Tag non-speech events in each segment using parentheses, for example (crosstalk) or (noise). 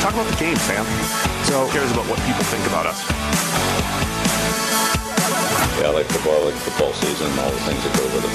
Talk about the game, Sam. So Who cares about what people think about us? Yeah, I like football, I like football season, and all the things that go with it.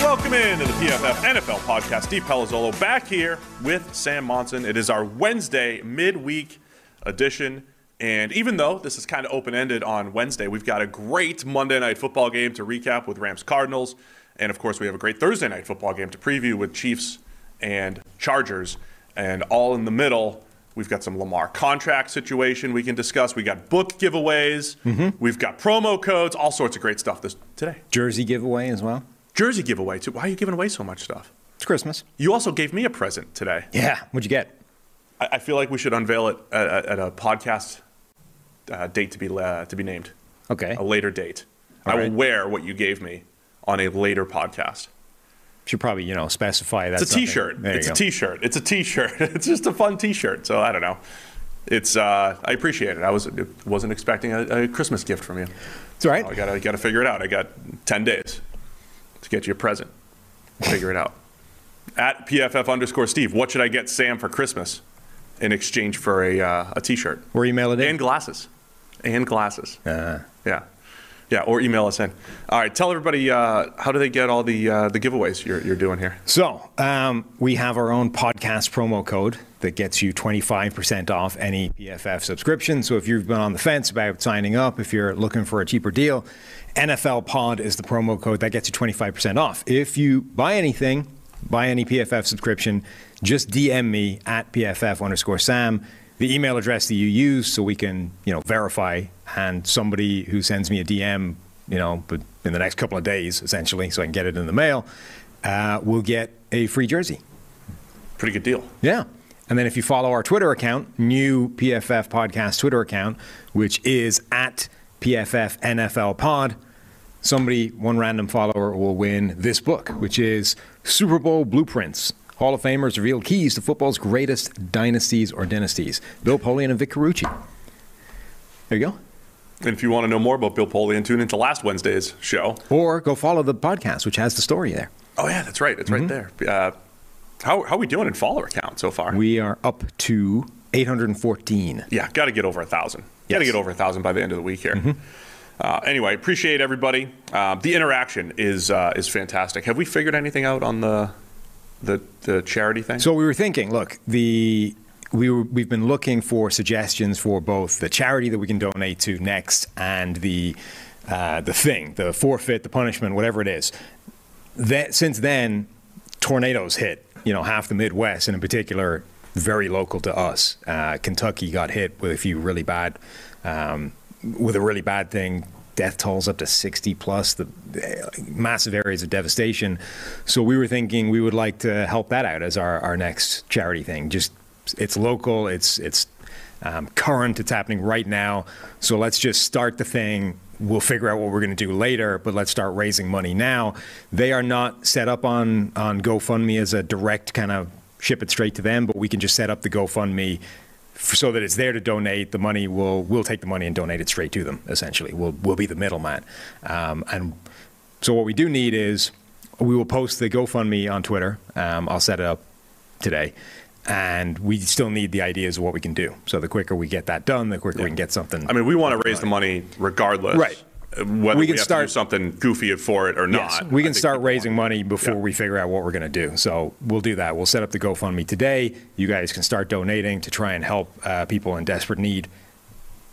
Welcome in to the PFF NFL podcast. Steve Palazzolo back here with Sam Monson. It is our Wednesday midweek edition. And even though this is kind of open ended on Wednesday, we've got a great Monday night football game to recap with Rams Cardinals. And of course, we have a great Thursday night football game to preview with Chiefs and Chargers. And all in the middle, we've got some Lamar contract situation we can discuss. We got book giveaways. Mm-hmm. We've got promo codes, all sorts of great stuff this today. Jersey giveaway as well. Jersey giveaway too. Why are you giving away so much stuff? It's Christmas. You also gave me a present today. Yeah. What'd you get? I, I feel like we should unveil it at, at- at a podcast uh, date to be uh, to be named. Okay. A later date. All I will wear what you gave me on a later podcast. Should probably you know specify that. It's a T-shirt. It's a. T-shirt. It's a T-shirt. It's just a fun T-shirt. So I don't know. It's uh, I appreciate it. I was wasn't expecting a, a Christmas gift from you. It's all right. I gotta gotta figure it out. I got ten days to get you a present. Figure it out. At PFF underscore Steve, what should I get Sam for Christmas in exchange for a uh, a T-shirt Or email it in. and glasses, and glasses? Uh, Yeah. Yeah, or email us in. All right, tell everybody uh, how do they get all the uh, the giveaways you're, you're doing here? So, um, we have our own podcast promo code that gets you 25% off any PFF subscription. So, if you've been on the fence about signing up, if you're looking for a cheaper deal, NFL Pod is the promo code that gets you 25% off. If you buy anything, buy any PFF subscription, just DM me at PFF underscore Sam, the email address that you use so we can, you know, verify. And somebody who sends me a DM, you know, but in the next couple of days, essentially, so I can get it in the mail, uh, will get a free jersey. Pretty good deal. Yeah. And then if you follow our Twitter account, new PFF podcast Twitter account, which is at PFF NFL Pod, somebody, one random follower, will win this book, which is Super Bowl Blueprints. Hall of Famers reveal keys to football's greatest dynasties or dynasties. Bill Polian and Vic Carucci. There you go. And if you want to know more about Bill Polian, tune into last Wednesday's show. Or go follow the podcast, which has the story there. Oh yeah, that's right. It's right there. Uh, how how are we doing in follower count so far? We are up to 814. yeah, got to get over a thousand. Got to get over a thousand by the end of the week here. Uh, anyway, appreciate everybody. Uh, the interaction is uh, is fantastic. Have we figured anything out on the the the charity thing? So we were thinking, look, the we were, we've been looking for suggestions for both the charity that we can donate to next and the uh, the thing, the forfeit, the punishment, whatever it is. That since then, tornadoes hit. You know, half the Midwest, and in particular, very local to us. Uh, Kentucky got hit with a few really bad, um, with a really bad thing. Death tolls up to 60 plus, the massive areas of devastation. So we were thinking we would like to help that out as our, our next charity thing. Just it's local, it's it's um, current, it's happening right now. So let's just start the thing we'll figure out what we're going to do later, but let's start raising money now. They are not set up on on GoFundMe as a direct kind of ship it straight to them, but we can just set up the GoFundMe so that it's there to donate. The money will we'll take the money and donate it straight to them. Essentially, we'll we'll be the middleman. Um, and so what we do need is we will post the GoFundMe on Twitter. Um, I'll set it up today. And we still need the ideas of what we can do. So the quicker we get that done, the quicker we can get something. I mean, we want to raise the money regardless. Right. Whether We we can can start- something goofy for it or Yes, not. we can start raising money before Yeah. we figure out what we're going to do. So we'll do that. We'll set up the GoFundMe today. You guys can start donating to try and help uh, people in desperate need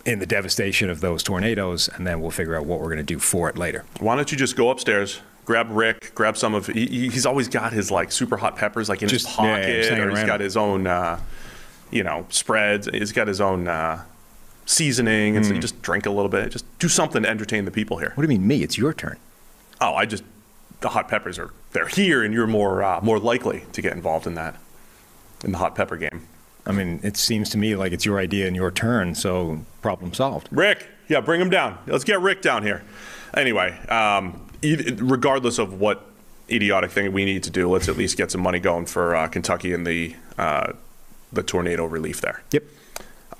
in the devastation of those tornadoes, and then we'll figure out what we're going to do for it later. Why don't you just go upstairs, grab Rick, grab some of? He, he- he's always got his like super hot peppers like in Just- his yeah, yeah, pocket, just hanging or he's around. got his own, uh, you know, spreads. He's got his own uh, seasoning, and so you Mm. just drink a little bit. Just do something to entertain the people here. What do you mean, me? It's your turn. Oh, I just the hot peppers are they're here, and you're more uh, more likely to get involved in that in the hot pepper game. I mean, it seems to me like it's your idea and your turn, so problem solved. Rick, yeah, bring him down. Let's get Rick down here. Anyway, um, regardless of what idiotic thing we need to do, let's at least get some money going for uh, Kentucky and the uh, the tornado relief there. Yep.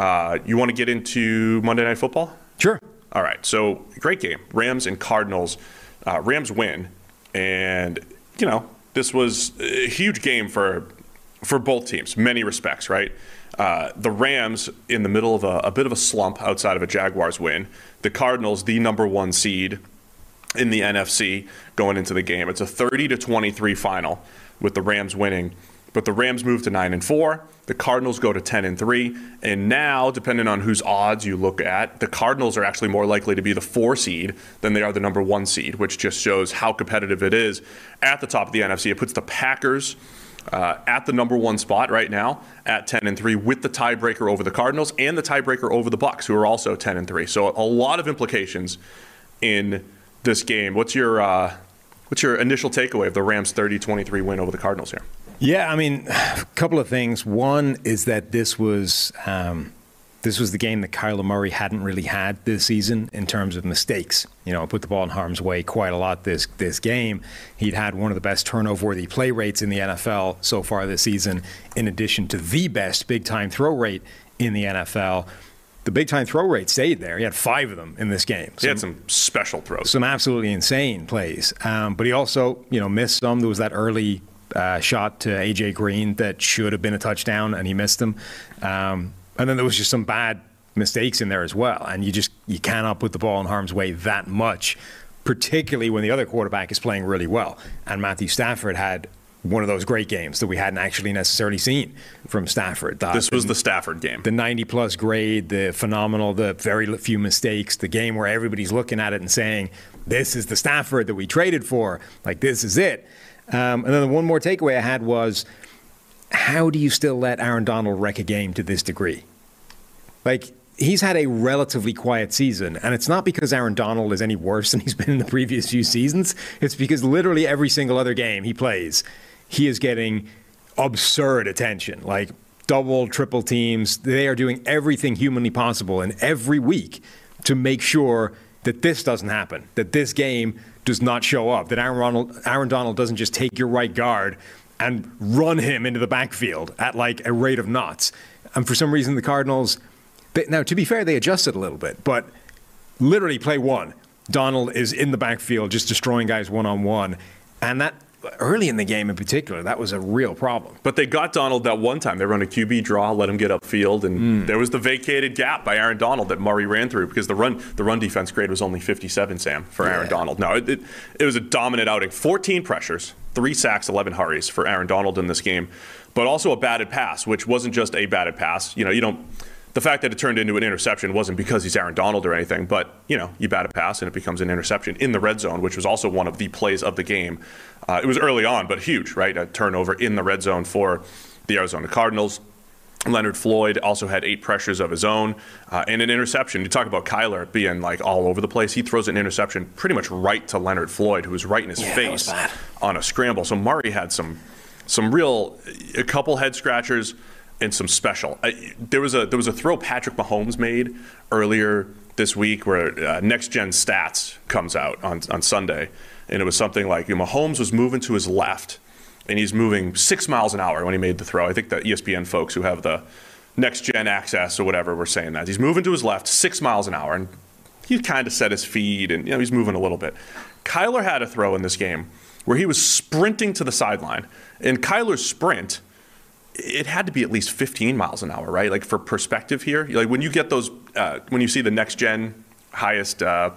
Uh, you want to get into Monday Night Football? Sure. All right. So great game. Rams and Cardinals. Uh, Rams win, and you know this was a huge game for for both teams, many respects. Right. Uh, the Rams in the middle of a, a bit of a slump outside of a Jaguars win. The Cardinals, the number one seed in the NFC going into the game. It's a 30 to 23 final with the Rams winning. But the Rams move to 9 and 4. The Cardinals go to 10 and 3. And now, depending on whose odds you look at, the Cardinals are actually more likely to be the 4 seed than they are the number 1 seed, which just shows how competitive it is at the top of the NFC. It puts the Packers uh, at the number one spot right now at 10 and 3 with the tiebreaker over the Cardinals and the tiebreaker over the Bucs who are also 10 and 3. So a lot of implications in this game. What's your uh, what's your initial takeaway of the Rams 30-23 win over the Cardinals here? Yeah, I mean, a (sighs) couple of things. One is that this was um, this was the game that Kyler Murray hadn't really had this season in terms of mistakes. You know, put the ball in harm's way quite a lot this this game. He'd had one of the best turnover-worthy play rates in the NFL so far this season, in addition to the best big-time throw rate in the NFL. The big-time throw rate stayed there. He had five of them in this game. He had some special throws. Some absolutely insane plays. Um, but he also, you know, missed some. There was that early uh, shot to AJ Green that should have been a touchdown, and he missed them. Um, and then there was just some bad mistakes in there as well. And you just you cannot put the ball in harm's way that much, particularly when the other quarterback is playing really well. And Matthew Stafford had one of those great games that we hadn't actually necessarily seen from Stafford. The- This was the Stafford game. the 90 plus grade, the phenomenal, the very few mistakes, the game where everybody's looking at it and saying, this is the Stafford that we traded for. Like, this is it. Um, and then the one more takeaway I had was how do you still let Aaron Donald wreck a game to this degree? Like, he's had a relatively quiet season, and it's not because Aaron Donald is any worse than he's been in the previous few seasons. It's because literally every single other game he plays, he is getting absurd attention. Like, double, triple teams. They are doing everything humanly possible and every week to make sure that this doesn't happen, that this game does not show up, that Aaron, Ronald, Aaron Donald doesn't just take your right guard and run him into the backfield at like a rate of knots. And for some reason, the Cardinals, they, now to be fair, they adjusted a little bit, but literally play one. Donald is in the backfield just destroying guys one on one. And that early in the game in particular, that was a real problem. But they got Donald that one time. They run a QB draw, let him get upfield, and mm. there was the vacated gap by Aaron Donald that Murray ran through because the run the run defense grade was only 57. Sam for Aaron Donald. No, it, it, it was a dominant outing. 14 pressures, three sacks, 11 hurries for Aaron Donald in this game, but also a batted pass, which wasn't just a batted pass. You know, you don't. The fact that it turned into an interception wasn't because he's Aaron Donald or anything, but you know, you bat a pass and it becomes an interception in the red zone, which was also one of the plays of the game. Uh, it was early on, but huge, right? A turnover in the red zone for the Arizona Cardinals. Leonard Floyd also had eight pressures of his own uh, and an interception. You talk about Kyler being like all over the place. He throws an interception pretty much right to Leonard Floyd, who was right in his face on a scramble. So Murray had some some real a couple head scratchers and some special. I, there was a there was a throw Patrick Mahomes made earlier this week where uh, Next Gen Stats comes out on, on Sunday, and it was something like you know, Mahomes was moving to his left, and he's moving six miles an hour when he made the throw. I think the ESPN folks who have the Next Gen access or whatever were saying that he's moving to his left six miles an hour, and he kind of set his feet, and you know he's moving a little bit. Kyler had a throw in this game where he was sprinting to the sideline, and Kyler's sprint it had to be at least 15 miles an hour, right? Like for perspective here, like when you get those, uh, when you see the next gen highest uh,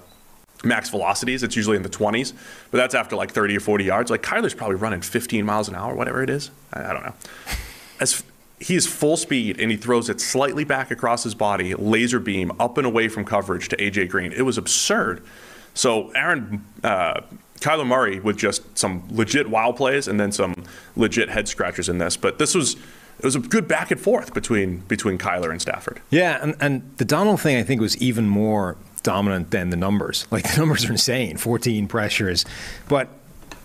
max velocities, it's usually in the 20s, but that's after like 30 or 40 yards. Like Kyler's probably running 15 miles an hour, whatever it is. I, I don't know. As he is full speed and he throws it slightly back across his body, laser beam up and away from coverage to AJ Green. It was absurd. So Aaron, uh, Kyler Murray with just some legit wild plays and then some legit head scratchers in this. But this was it was a good back and forth between between Kyler and Stafford. Yeah, and, and the Donald thing I think was even more dominant than the numbers. (laughs) Like the numbers are insane, 14 pressures, but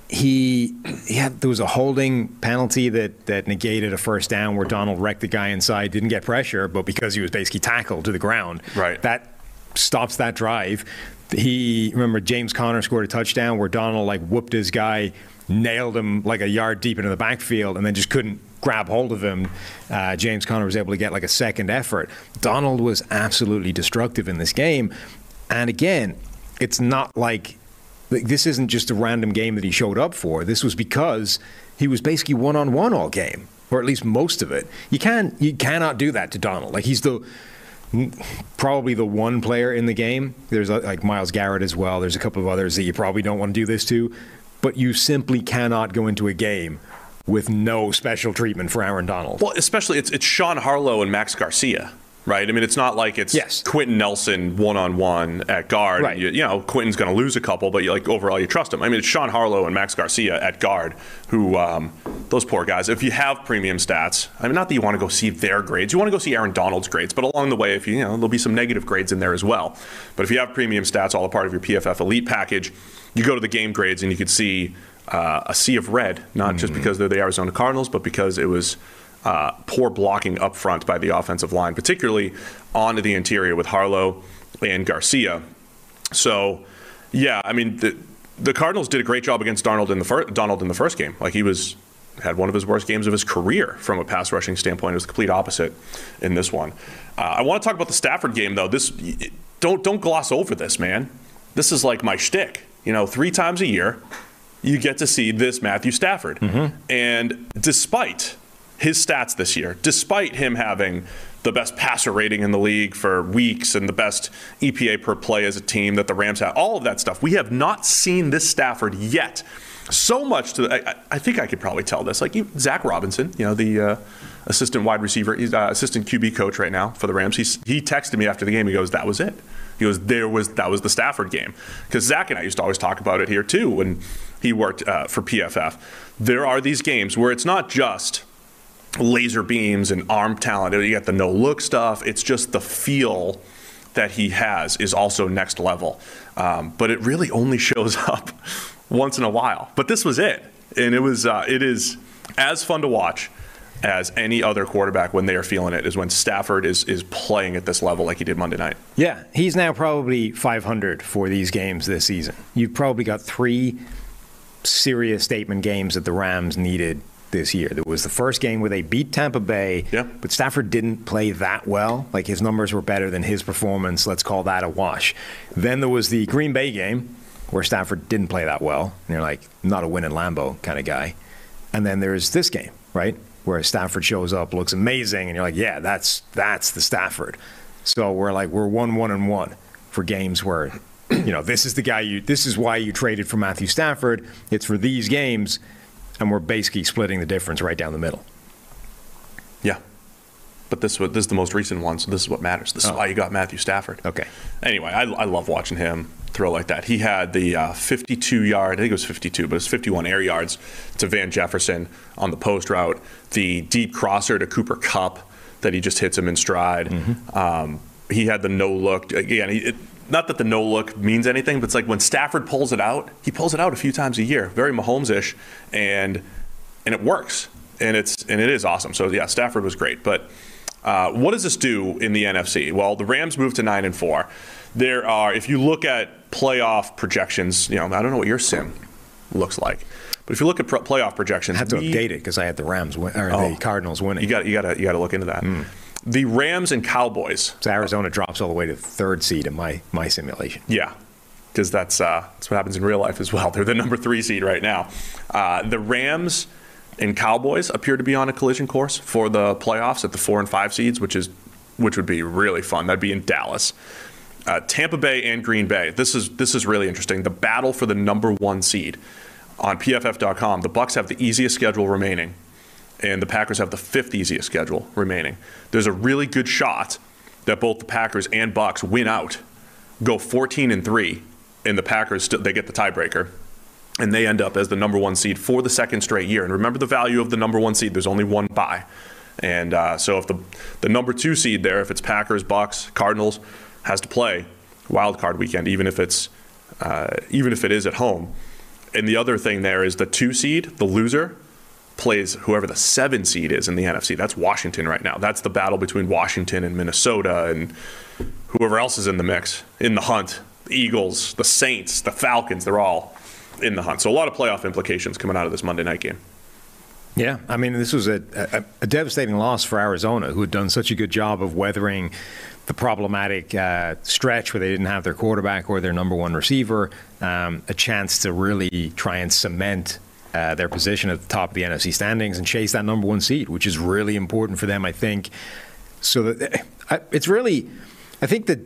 he, he had there was a holding penalty that that negated a first down where Donald wrecked the guy inside, didn't get pressure, but because he was basically tackled to the ground, right? That stops that drive he remember James Conner scored a touchdown where Donald like whooped his guy, nailed him like a yard deep into the backfield, and then just couldn't grab hold of him. Uh, James Conner was able to get like a second effort. Donald was absolutely destructive in this game, and again, it's not like this isn't just a random game that he showed up for. This was because he was basically one on one all game, or at least most of it. You can you cannot do that to Donald. Like he's the probably the one player in the game. There's uh, like Myles Garrett as well. There's a couple of others that you probably don't want to do this to, but you simply cannot go into a game with no special treatment for Aaron Donald. Well, especially it's it's Sean Harlow and Max Garcia right? I mean, it's not like it's yes. Quenton Nelson one on one at guard. Right. You, you, know, Quenton's going to lose a couple, but you, like overall, you trust him. I mean, it's Sean Harlow and Max Garcia at guard, who um, those poor guys. If you have premium stats, I mean, not that you want to go see their grades, you want to go see Aaron Donald's grades, but along the way, if you you know, there'll be some negative grades in there as well. But if you have premium stats, all a part of your PFF Elite package, you go to the game grades and you could see. Uh, a sea of red, not mm-hmm. just because they're the Arizona Cardinals, but because it was uh, poor blocking up front by the offensive line, particularly onto the interior with Harlow and Garcia. So, yeah, I mean, the, the Cardinals did a great job against Donald in the fir- Donald in the first game. Like he was had one of his worst games of his career from a pass rushing standpoint. It was the complete opposite in this one. Uh, I want to talk about the Stafford game though. This don't don't gloss over this, man. This is like my shtick. You know, three times a year, you get to see this Matthew Stafford, mm-hmm. and despite his stats this year, despite him having the best passer rating in the league for weeks and the best EPA per play as a team that the Rams have, all of that stuff. We have not seen this Stafford yet. So much to, I, I think I could probably tell this. Like you, Zac Robinson, you know, the uh, assistant wide receiver, he's uh, assistant QB coach right now for the Rams. He's, he texted me after the game. He goes, "That was it." He goes, "There was that was the Stafford game." Because Zac and I used to always talk about it here too when he worked uh, for PFF. There are these games where it's not just laser beams and arm talent. You got the no look stuff. It's just the feel that he has is also next level. Um, but it really only (laughs) shows up once in a while. But this was it, and it was uh, it is as fun to watch as any other quarterback when they are feeling it is when Stafford is is playing at this level like he did Monday night. Yeah, he's now probably 500 for these games this season. You've probably got three serious statement games that the Rams needed this year. There was the first game where they beat Tampa Bay, yeah. but Stafford didn't play that well. Like his numbers were better than his performance. Let's call that a wash. Then there was the Green Bay game where Stafford didn't play that well. And you're like, not a win in Lambeau kind of guy. And then there's this game, right? Where Stafford shows up, looks amazing, and you're like, yeah, that's that's the Stafford. So we're like, we're one, one, and one for games where, you know, this is the guy you, this is why you traded for Matthew Stafford. It's for these games and we're basically splitting the difference right down the middle. Yeah. But this, this is the most recent one, so this is what matters. This oh. is why you got Matthew Stafford. Okay. Anyway, I, I love watching him throw like that. He had the uh, 52 yard, I think it was 52, but it's 51 air yards to Van Jefferson on the post route. The deep crosser to Cooper Kupp that he just hits him in stride. Mm-hmm. Um, he had the no look again. He, it, not that the no look means anything, but it's like when Stafford pulls it out, he pulls it out a few times a year, very Mahomes-ish, and and it works, and it's and it is awesome. So yeah, Stafford was great, but. Uh, what does this do in the NFC? Well, the Rams moved to nine and four. there are, if you look at playoff projections, you know, I don't know what your sim looks like, but if you look at pro- playoff projections, I had to we- update it because I had the Rams win, or Oh. the Cardinals winning. You got you got to you got to look into that. The Rams and Cowboys. so Arizona drops all the way to third seed in my my simulation. Yeah, because that's uh, that's what happens in real life as well. (laughs) They're the number three seed right now. Uh, the Rams and Cowboys appear to be on a collision course for the playoffs at the four and five seeds, which is which would be really fun. That'd be in Dallas. Uh, Tampa Bay and Green Bay. This is this is really interesting. The battle for the number one seed on PFF.com. The Bucs have the easiest schedule remaining, and the Packers have the fifth easiest schedule remaining. There's a really good shot that both the Packers and Bucs win out, go 14 and three, and the Packers still they get the tiebreaker, and they end up as the number one seed for the second straight year. And remember the value of the number one seed. There's only one bye, and uh, so if the the number two seed there, if it's Packers, Bucs, Cardinals, has to play wild card weekend, even if it's uh, even if it is at home. And the other thing there is the two seed, the loser, plays whoever the seven seed is in the NFC. That's Washington right now. That's the battle between Washington and Minnesota and whoever else is in the mix, in the hunt. The Eagles, the Saints, the Falcons, they're all in the hunt. So a lot of playoff implications coming out of this Monday night game. Yeah, I mean, this was a, a, a devastating loss for Arizona, who had done such a good job of weathering the problematic uh, stretch where they didn't have their quarterback or their number one receiver. Um, a chance to really try and cement uh, their position at the top of the NFC standings and chase that number one seed, which is really important for them, I think. So that I, it's really, I think that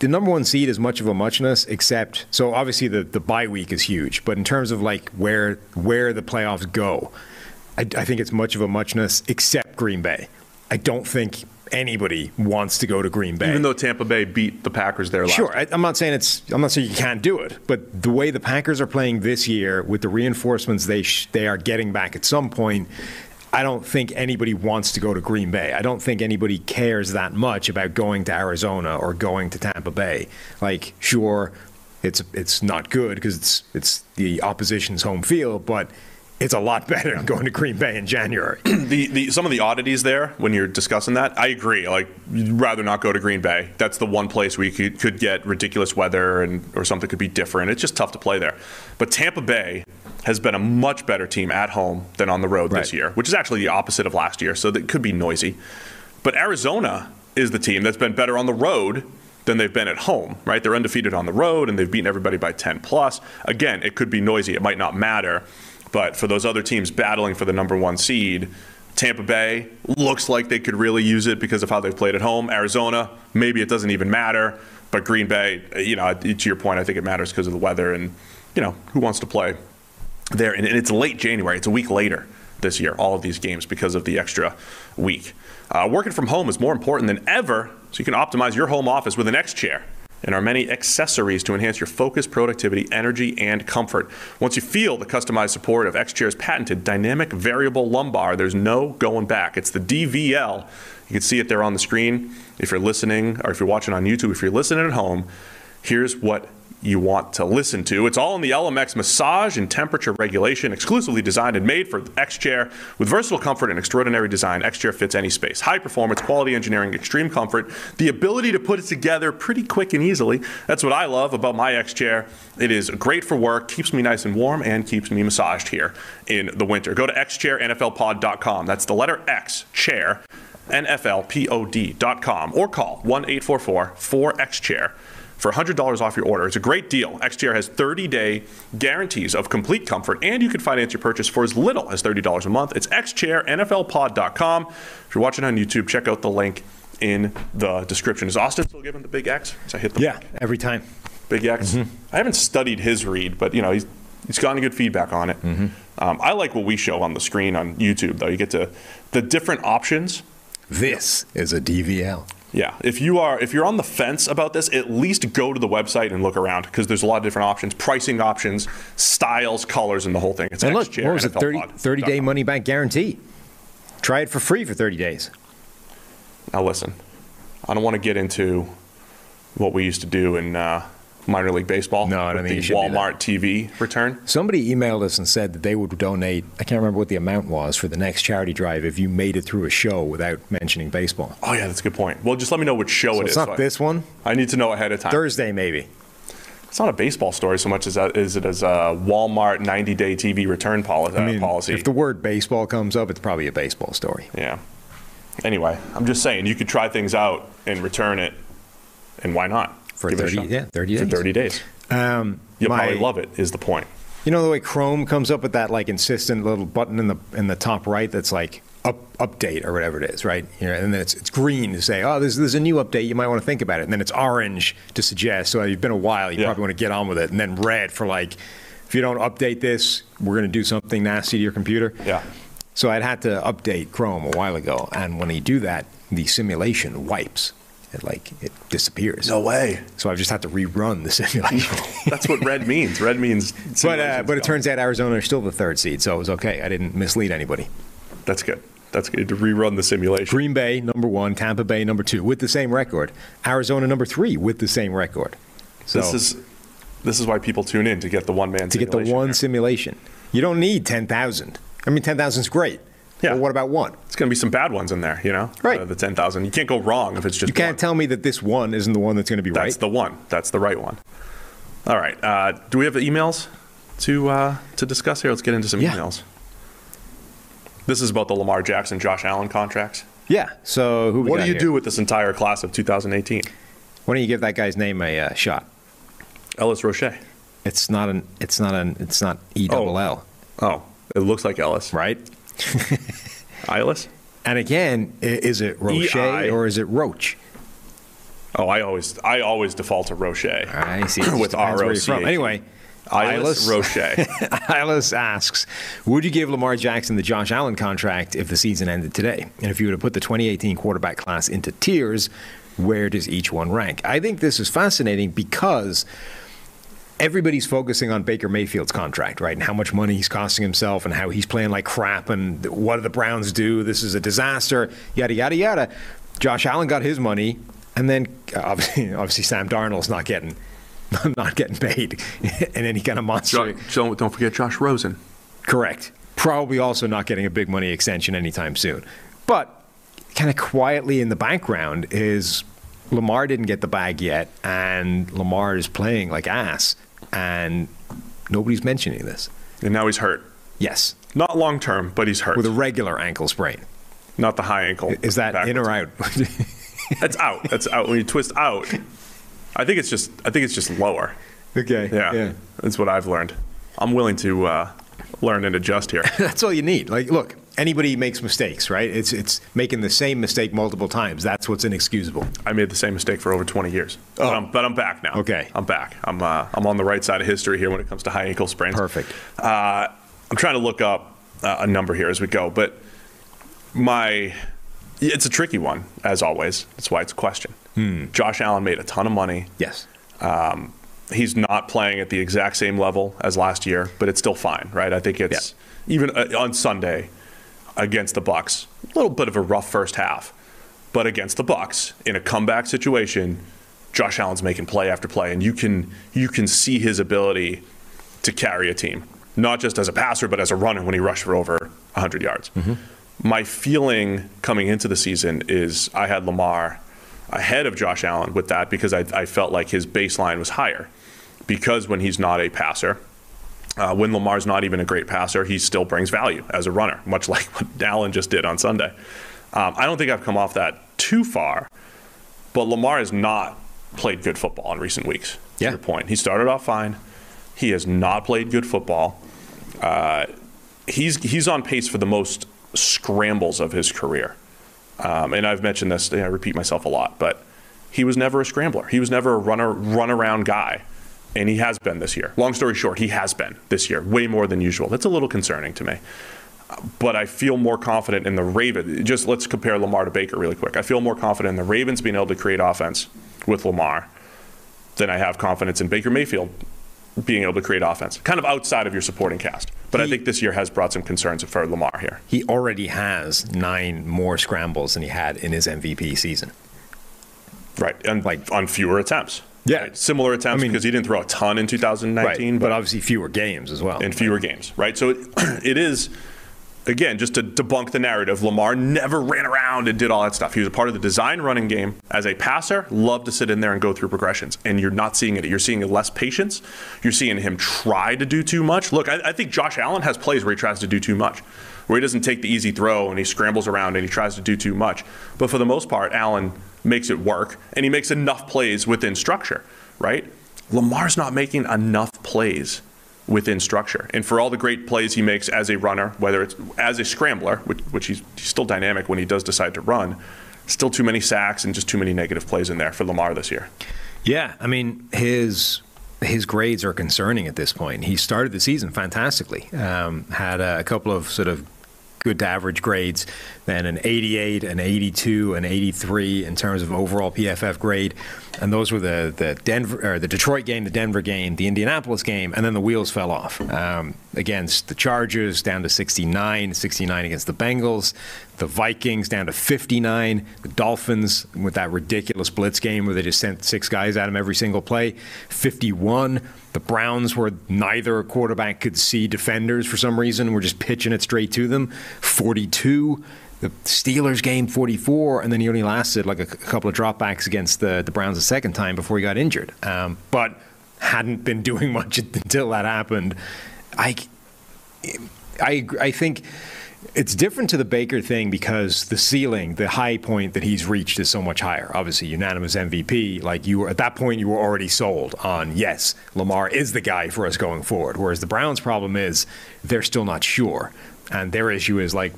the number one seed is much of a muchness, except so obviously the the bye week is huge, but in terms of like where where the playoffs go, I, I think it's much of a muchness, except Green Bay. I don't think anybody wants to go to Green Bay. Even though Tampa Bay beat the Packers there last Sure, I, I'm not saying it's. I'm not saying you can't do it, but the way the Packers are playing this year, with the reinforcements they sh- they are getting back at some point, I don't think anybody wants to go to Green Bay. I don't think anybody cares that much about going to Arizona or going to Tampa Bay. Like, sure, it's it's not good because it's it's the opposition's home field, but it's a lot better than going to Green Bay in January. (clears throat) the, the some of the oddities there when you're discussing that, I agree. Like, you'd rather not go to Green Bay. That's the one place where you could, could get ridiculous weather and or something could be different. It's just tough to play there. But Tampa Bay has been a much better team at home than on the road this year, which is actually the opposite of last year. So that could be noisy. But Arizona is the team that's been better on the road than they've been at home, right? They're undefeated on the road and they've beaten everybody by 10 plus. Again, it could be noisy. It might not matter. But for those other teams battling for the number one seed, Tampa Bay looks like they could really use it because of how they've played at home. Arizona, maybe it doesn't even matter. But Green Bay, you know, to your point, I think it matters because of the weather and, you know, who wants to play there. And it's late January. It's a week later this year, all of these games, because of the extra week. Uh, working from home is more important than ever, so you can optimize your home office with an X chair and our many accessories to enhance your focus, productivity, energy, and comfort. Once you feel the customized support of X Chair's patented dynamic variable lumbar, there's no going back. It's the DVL. You can see it there on the screen if you're listening or if you're watching on YouTube. If you're listening at home, here's what you want to listen to. It's all in the LMX massage and temperature regulation, exclusively designed and made for X Chair. With versatile comfort and extraordinary design, X Chair fits any space. High performance, quality engineering, extreme comfort, the ability to put it together pretty quick and easily. That's what I love about my X Chair. It is great for work, keeps me nice and warm, and keeps me massaged here in the winter. Go to xchairnflpod.com. That's the letter X, chair, nflpod.com, or call 1 844 4X Chair for $100 off your order. It's a great deal. X Chair has 30 day guarantees of complete comfort, and you can finance your purchase for as little as $30 a month. It's xchairnflpod.com. If you're watching on YouTube, check out the link in the description. Is Austin still giving the big X? I hit the yeah, every time. Big X. I haven't studied his read, but you know he's he's gotten good feedback on it. Um, I like what we show on the screen on YouTube, though. You get to the different options. This is a DVL. Yeah, if you are if you're on the fence about this, at least go to the website and look around because there's a lot of different options, pricing options, styles, colors, and the whole thing. It's And look, what was it? 30, 30 day money back guarantee. Try it for free for 30 days. Now listen, I don't want to get into what we used to do in uh, minor league baseball. No, I don't think the it should be Walmart TV return. Somebody emailed us and said that they would donate. I can't remember what the amount was for the next charity drive if you made it through a show without mentioning baseball. Oh yeah, that's a good point. Well, just let me know which show So it it's is. not so I- this one. I need to know ahead of time. Thursday, maybe. It's not a baseball story so much as that is it as a Walmart 90 day TV return policy. Uh, I mean, policy. if the word baseball comes up, it's probably a baseball story. yeah. Anyway, I'm just saying you could try things out and return it, and why not? For Give 30 shot. yeah, 30 For days. 30 days. Um, You'll my- probably love it. Is the point? You know the way Chrome comes up with that like insistent little button in the in the top right that's like up update or whatever it is, right? You know, and then it's, it's green to say, oh, there's there's a new update. You might want to think about it. And then it's orange to suggest. So you've been a while. You Yeah. probably want to get on with it. And then red for like, if you don't update this, we're going to do something nasty to your computer. Yeah. So I'd had to update Chrome a while ago, and when you do that, the simulation wipes. It like it disappears. No way. So I've just had to rerun the simulation. (laughs) That's what red means. Red means. But uh, but it gone. turns out Arizona is still the third seed, so it was okay. I didn't mislead anybody. That's good. That's good to rerun the simulation. Green Bay number one, Tampa Bay number two with the same record. Arizona number three with the same record. So This is this is why people tune in to get the one man to get the one simulation. You don't need ten thousand. I mean, ten thousand is great. Yeah. But what about one? It's going to be some bad ones in there, you know. Right. Uh, the ten thousand. You can't go wrong if it's just. You can't one. tell me that this one isn't the one that's going to be That's right. That's the one. That's the right one. All right. Uh, do we have emails to uh, to discuss here? Let's get into some Yeah. emails. This is about the Lamar Jackson, Josh Allen contracts. yeah. So who? We What do you here? do with this entire class of 2018? Why don't you give that guy's name a uh, shot? Ellis Roche. It's not an. It's not an. It's not E double L. Oh, it looks like Ellis. Right. (laughs) Ellis? And again, is it Roche EI. or is it Roach? Oh, I always I always default to Roche. I see. (laughs) With where you're from. Anyway, Eyeless Eyeless. Roche. (laughs) Eyeless asks, would you give Lamar Jackson the Josh Allen contract if the season ended today? And if you were to put the 2018 quarterback class into tiers, where does each one rank? I think this is fascinating because everybody's focusing on Baker Mayfield's contract, right? And how much money he's costing himself and how he's playing like crap and what do the Browns do? This is a disaster, yada, yada, yada. Josh Allen got his money, and then uh, obviously, (laughs) obviously Sam Darnold's not getting. (laughs) Not getting paid in any kind of monster. Don't, don't forget Josh Rosen. Correct. Probably also not getting a big money extension anytime soon. But kind of quietly in the background is Lamar didn't get the bag yet, and Lamar is playing like ass, and nobody's mentioning this. And now he's hurt. Yes, Not long term, but he's hurt. with a regular ankle sprain. Not the high ankle. Is that in or out? (laughs) That's out. That's out. When you twist out, I think it's just. I think it's just lower. okay. Yeah, that's what I've learned. I'm willing to uh, learn and adjust here. (laughs) That's all you need. Like, look, anybody makes mistakes, right? It's it's making the same mistake multiple times. That's what's inexcusable. I made the same mistake for over 20 years, but, Oh. I'm, but I'm back now. Okay. I'm back. I'm uh, I'm on the right side of history here when it comes to high ankle sprains. Perfect. Uh, I'm trying to look up uh, a number here as we go, but my it's a tricky one as always. That's why it's a question. Hmm. Josh Allen made a ton of money. Yes. Um, he's not playing at the exact same level as last year, but it's still fine, right? I think it's even uh, on Sunday against the Bucs, a little bit of a rough first half, but against the Bucs in a comeback situation, Josh Allen's making play after play, and you can you can see his ability to carry a team, not just as a passer, but as a runner when he rushed for over 100 yards. Mm-hmm. My feeling coming into the season is I had Lamar ahead of Josh Allen with that because I, I felt like his baseline was higher. Because when he's not a passer, uh, when Lamar's not even a great passer, he still brings value as a runner, much (laughs) like what Allen just did on Sunday. Um, I don't think I've come off that too far, but Lamar has not played good football in recent weeks. To Yeah. your point, he started off fine. He has not played good football. Uh, he's he's on pace for the most scrambles of his career. Um, and I've mentioned this, I repeat myself a lot, but he was never a scrambler. He was never a runner, run around guy. And he has been this year. Long story short, he has been this year, way more than usual. That's a little concerning to me. But I feel more confident in the Ravens. Just let's compare Lamar to Baker really quick. I feel more confident in the Ravens being able to create offense with Lamar than I have confidence in Baker Mayfield being able to create offense, kind of outside of your supporting cast. But I think this year has brought some concerns for Lamar here. He already has nine more scrambles than he had in his MVP season. Right, and like on fewer attempts. Yeah. right? Similar attempts I mean- because he didn't throw a ton in 2019, right, but obviously fewer games as well. in fewer games, right? So it, (clears throat) it is, again, just to debunk the narrative. Lamar never ran around and did all that stuff. He was a part of the design running game. As a passer, loved to sit in there and go through progressions. And you're not seeing it. You're seeing less patience. You're seeing him try to do too much. Look, I, I think Josh Allen has plays where he tries to do too much, where he doesn't take the easy throw and he scrambles around and he tries to do too much. But for the most part, Allen makes it work and he makes enough plays within structure, right? Lamar's not making enough plays within structure. And for all the great plays he makes as a runner, whether it's as a scrambler, which, which he's, he's still dynamic when he does decide to run, still too many sacks and just too many negative plays in there for Lamar this year. Yeah, I mean his his grades are concerning at this point. He started the season fantastically. Um, had a couple of sort of good to average grades, then an 88, an 82, an 83 in terms of overall PFF grade, and those were the the Denver or the Detroit game, the Denver game, the Indianapolis game, and then the wheels fell off. Um, against the Chargers down to 69, 69 against the Bengals, the Vikings down to 59, the Dolphins with that ridiculous blitz game where they just sent six guys at him every single play, 51. The Browns, where neither quarterback could see defenders for some reason, were just pitching it straight to them, 42. The Steelers game, 44, and then he only lasted like a couple of dropbacks against the, the Browns a second time before he got injured. Um, but hadn't been (laughs) doing much until that happened. I, I, I think it's different to the Baker thing because the ceiling, the high point that he's reached is so much higher. Obviously, unanimous MVP. Like you were at that point, you were already sold on yes, Lamar is the guy for us going forward. Whereas the Browns' problem is they're still not sure, and their issue is like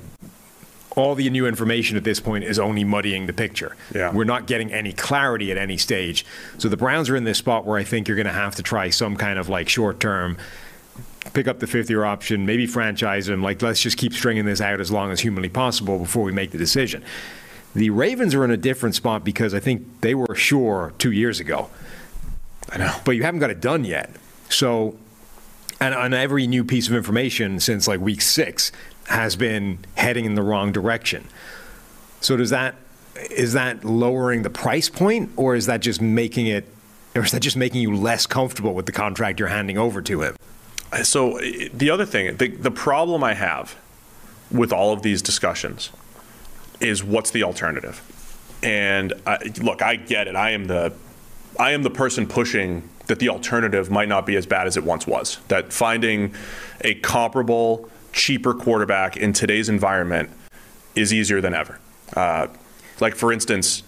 all the new information at this point is only muddying the picture. Yeah. We're not getting any clarity at any stage. So the Browns are in this spot where I think you're going to have to try some kind of like short term pick up the fifth year option, maybe franchise him. Like, let's just keep stringing this out as long as humanly possible before we make the decision. The Ravens are in a different spot because I think they were sure two years ago. I know. But you haven't got it done yet. So, and on every new piece of information since like week six has been heading in the wrong direction. So, does that is that lowering the price point, or is that just making it, or is that just making you less comfortable with the contract you're handing over to him? So the other thing, the, the problem I have with all of these discussions is what's the alternative? And I, look, I get it. I am the I am the person pushing that the alternative might not be as bad as it once was. That finding a comparable, cheaper quarterback in today's environment is easier than ever. Uh, like for instance,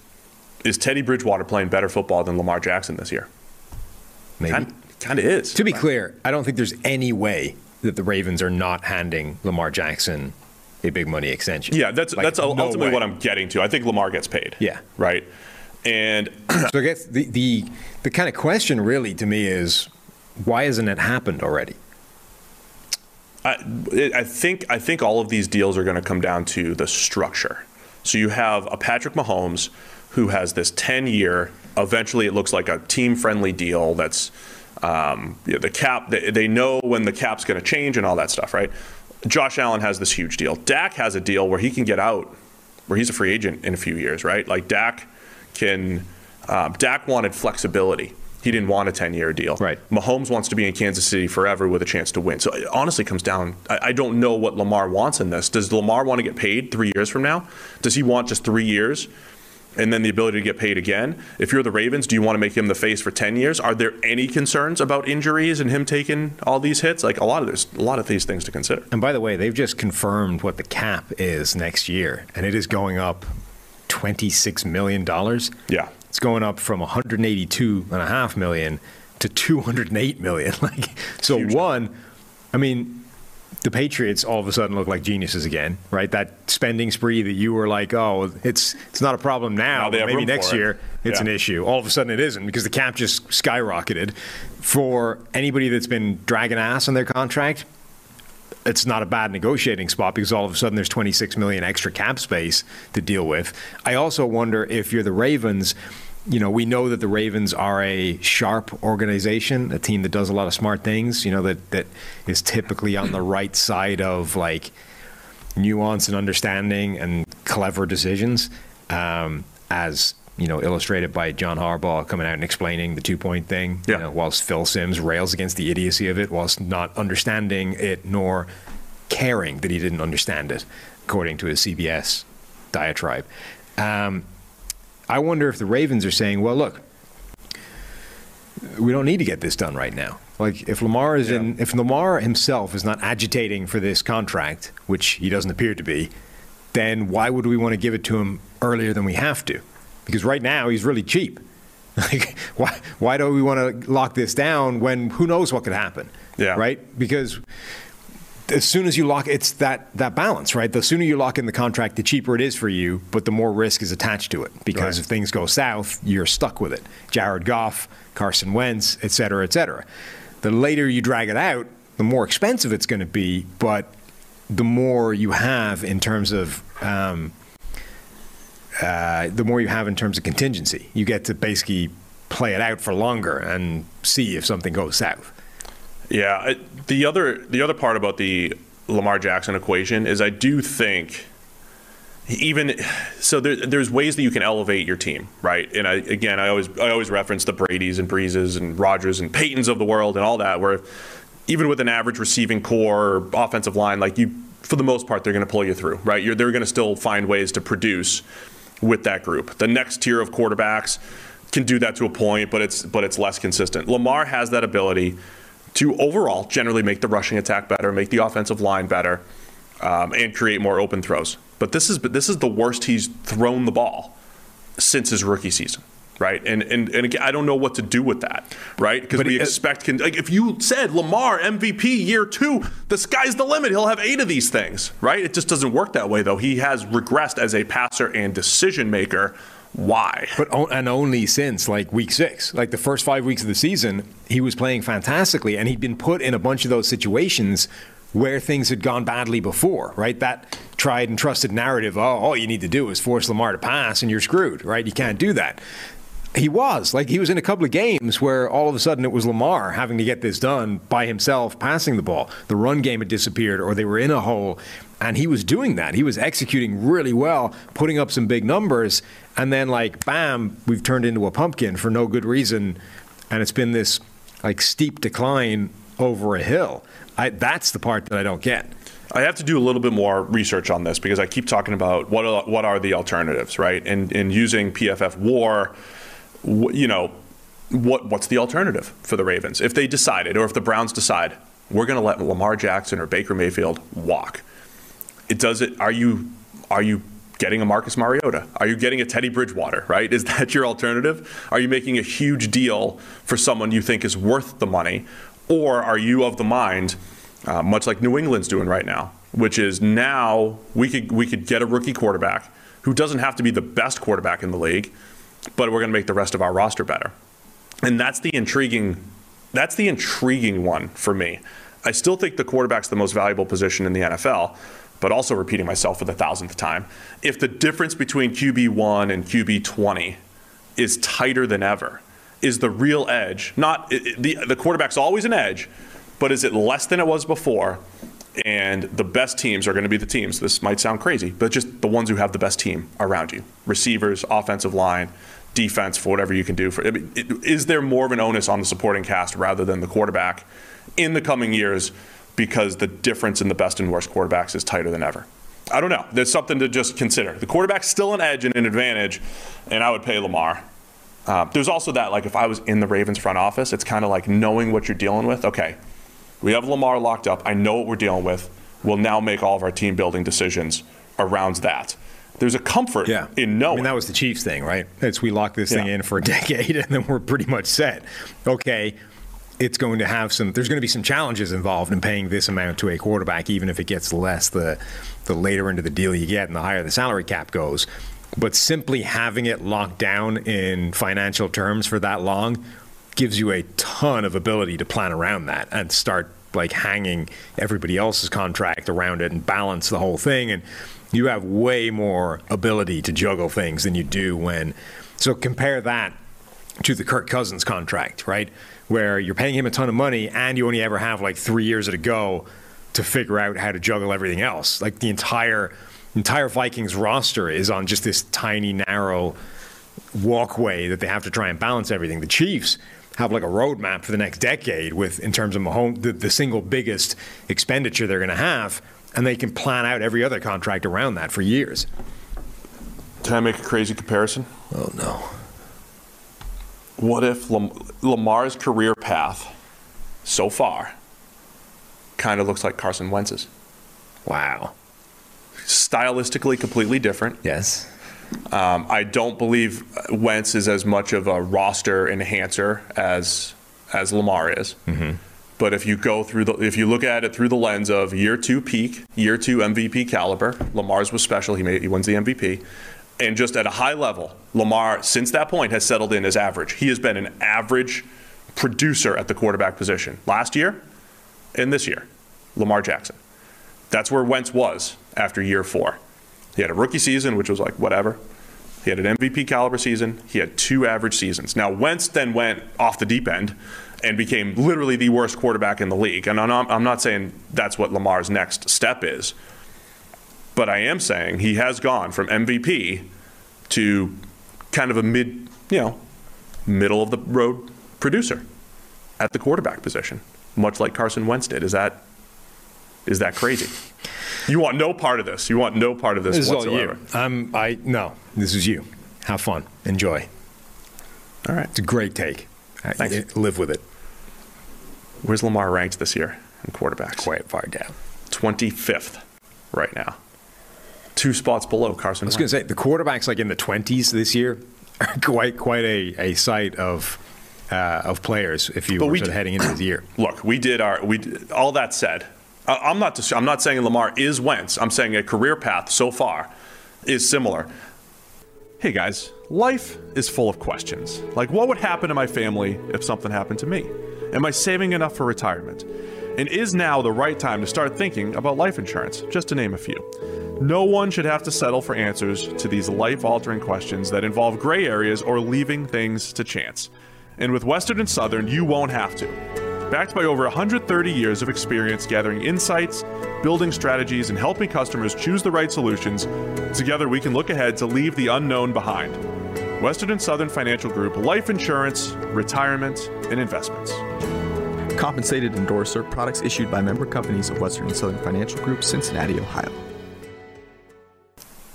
is Teddy Bridgewater playing better football than Lamar Jackson this year? Maybe. Kind, kind of is. To be clear, I don't think there's any way that the Ravens are not handing Lamar Jackson a big money extension. Yeah, that's Like, that's ultimately way. what I'm getting to. I think Lamar gets paid. Yeah. Right. And (clears throat) So I guess the, the the kind of question really to me is why hasn't it happened already? I, I think I think all of these deals are going to come down to the structure. So you have a Patrick Mahomes who has this 10 year. Eventually, it looks like a team friendly deal. That's um, you know, the cap. They, they know when the cap's going to change and all that stuff, right? Josh Allen has this huge deal. Dak has a deal where he can get out, where he's a free agent in a few years, right? Like Dak can. Um, Dak wanted flexibility. He didn't want a 10 year deal. Right. Mahomes wants to be in Kansas City forever with a chance to win. So it honestly comes down. I, I don't know what Lamar wants in this. Does Lamar want to get paid three years from now? Does he want just three years and then the ability to get paid again? If you're the Ravens, do you want to make him the face for 10 years? Are there any concerns about injuries and him taking all these hits? Like a lot of there's a lot of these things to consider. And by the way, they've just confirmed what the cap is next year, and it is going up $26 million. Yeah. It's going up from 182.5 million to 208 million. (laughs) Like, so one, I mean, the Patriots all of a sudden look like geniuses again, right? That spending spree that you were like, oh, it's it's not a problem now, Now maybe next for it. year it's Yeah. an issue. All of a sudden it isn't because the cap just skyrocketed. For anybody that's been dragging ass on their contract, it's not a bad negotiating spot because all of a sudden there's 26 million extra cap space to deal with. I also wonder if you're the Ravens, you know, we know that the Ravens are a sharp organization, a team that does a lot of smart things, you know, that that is typically on the right side of like nuance and understanding and clever decisions. Um, as you know, illustrated by John Harbaugh coming out and explaining the two point thing, Yeah. you know, whilst Phil Simms rails against the idiocy of it, whilst not understanding it nor caring that he didn't understand it, according to his CBS diatribe. Um, I wonder if the Ravens are saying, well, look, we don't need to get this done right now. Like if Lamar is in, if Lamar himself is not agitating for this contract, which he doesn't appear to be, then why would we want to give it to him earlier than we have to? Because right now he's really cheap. (laughs) Like why why do we want to lock this down when who knows what could happen? Yeah. Right? Because as soon as you lock it's that that balance, right? The sooner you lock in the contract, the cheaper it is for you, but the more risk is attached to it. Because Right. if things go south, you're stuck with it. Jared Goff, Carson Wentz, et cetera, et cetera. The later you drag it out, the more expensive it's going to be, but the more you have in terms of um, uh, the more you have in terms of contingency. You get to basically play it out for longer and see if something goes south. Yeah, the other the other part about the Lamar Jackson equation is I do think even so there, there's ways that you can elevate your team, right? And I again I always I always reference the Brady's and Breeses and Rodgers and Peytons of the world and all that where even with an average receiving corps or offensive line like you for the most part they're going to pull you through, right? You're they're going to still find ways to produce with that group. The next tier of quarterbacks can do that to a point, but it's but it's less consistent. Lamar has that ability to overall generally make the rushing attack better, make the offensive line better, um, and create more open throws. But this is but this is the worst he's thrown the ball since his rookie season. Right, and and and again, I don't know what to do with that, right? Because we it- expect, con- like, if you said Lamar MVP year two, the sky's the limit. He'll have eight of these things, right? It just doesn't work that way, though. He has regressed as a passer and decision maker. Why? But and only since like week six, like the first five weeks of the season, he was playing fantastically, and he'd been put in a bunch of those situations where things had gone badly before, right? That tried and trusted narrative. Oh, all you need to do is force Lamar to pass, and you're screwed, right? You can't do that. He was like he was in a couple of games where all of a sudden it was Lamar having to get this done by himself, passing the ball. The run game had disappeared, or they were in a hole, and he was doing that. He was executing really well, putting up some big numbers, and then like bam, we've turned into a pumpkin for no good reason, and it's been this like steep decline over a hill. I, that's the part that I don't get. I have to do a little bit more research on this because I keep talking about what are, what are the alternatives, right? And and using PFF WAR, you know, what what's the alternative for the Ravens if they decided, or if the Browns decide we're going to let Lamar Jackson or Baker Mayfield walk? It does it. Are you are you getting a Marcus Mariota? Are you getting a Teddy Bridgewater? Right? Is that your alternative? Are you making a huge deal for someone you think is worth the money, or are you of the mind, uh, much like New England's doing right now, which is now we could we could get a rookie quarterback who doesn't have to be the best quarterback in the league, but we're going to make the rest of our roster better. And that's the intriguing that's the intriguing one for me. I still think the quarterback's the most valuable position in the NFL, but also repeating myself for the thousandth time. If the difference between QB1 and QB20 is tighter than ever, is the real edge, not the the quarterback's always an edge, but is it less than it was before? And the best teams are going to be the teams. This might sound crazy, but just the ones who have the best team around you receivers, offensive line, defense, for whatever you can do. For I mean, Is there more of an onus on the supporting cast rather than the quarterback in the coming years because the difference in the best and worst quarterbacks is tighter than ever? I don't know. There's something to just consider. The quarterback's still an edge and an advantage, and I would pay Lamar. Uh, there's also that, like, if I was in the Ravens front office, it's kind of like knowing what you're dealing with. Okay, we have Lamar locked up. I know what we're dealing with. We'll now make all of our team building decisions around that. There's a comfort in knowing. I mean, that was the Chiefs thing, right? It's we lock this thing in for a (laughs) decade and then we're pretty much set. Okay, it's going to have some. There's going to be some challenges involved in paying this amount to a quarterback, even if it gets less the the later into the deal you get and the higher the salary cap goes. But simply having it locked down in financial terms for that long gives you a ton of ability to plan around that and start like hanging everybody else's contract around it and balance the whole thing and you have way more ability to juggle things than you do when so compare that to the Kirk Cousins contract, right? Where you're paying him a ton of money and you only ever have like 3 years to go to figure out how to juggle everything else. Like the entire entire Vikings roster is on just this tiny narrow walkway that they have to try and balance everything. The Chiefs have like a roadmap for the next decade with in terms of Mahomes, the, the single biggest expenditure they're going to have, and they can plan out every other contract around that for years. Can I make a crazy comparison? Oh no. What if Lamar's career path so far kind of looks like Carson Wentz's? Wow. Stylistically, completely different. Yes. Um, I don't believe Wentz is as much of a roster enhancer as as Lamar is. Mm-hmm. But if you go through the, if you look at it through the lens of year two peak, year two MVP caliber, Lamar's was special. He made, he wins the MVP, and just at a high level, Lamar since that point has settled in as average. He has been an average producer at the quarterback position last year, and this year, Lamar Jackson. That's where Wentz was after year four. He had a rookie season, which was like whatever. He had an MVP caliber season. He had two average seasons. Now Wentz then went off the deep end and became literally the worst quarterback in the league. And I'm not, saying that's what Lamar's next step is, but I am saying he has gone from MVP to kind of a mid, you know, middle of the road producer at the quarterback position, much like Carson Wentz did. Is that is that crazy? You want no part of this. You want no part of this, This is all whatsoever. you. Um, I no. This is you. Have fun. Enjoy. All right. It's a great take. I- Thanks. live with it. Where's Lamar ranked this year in quarterbacks? Quite far down. 25th right now. Two spots below Carson I was going to say the quarterbacks like in the twenties this year are (laughs) quite quite a, a sight of uh, of players if you But were we sort of d- heading into the year. (clears throat) Look, we did our we did- all that said. I- I'm not dis- I'm not saying Lamar is Wentz. I'm saying a career path so far is similar. Hey guys, life is full of questions. Like what would happen to my family if something happened to me? Am I saving enough for retirement? And is now the right time to start thinking about life insurance, just to name a few? No one should have to settle for answers to these life altering questions that involve gray areas or leaving things to chance. And with Western and Southern, you won't have to. Backed by over 130 years of experience gathering insights, building strategies, and helping customers choose the right solutions, together we can look ahead to leave the unknown behind. Western and Southern Financial Group Life Insurance, Retirement, and Investments. Compensated endorser products issued by member companies of Western and Southern Financial Group, Cincinnati, Ohio.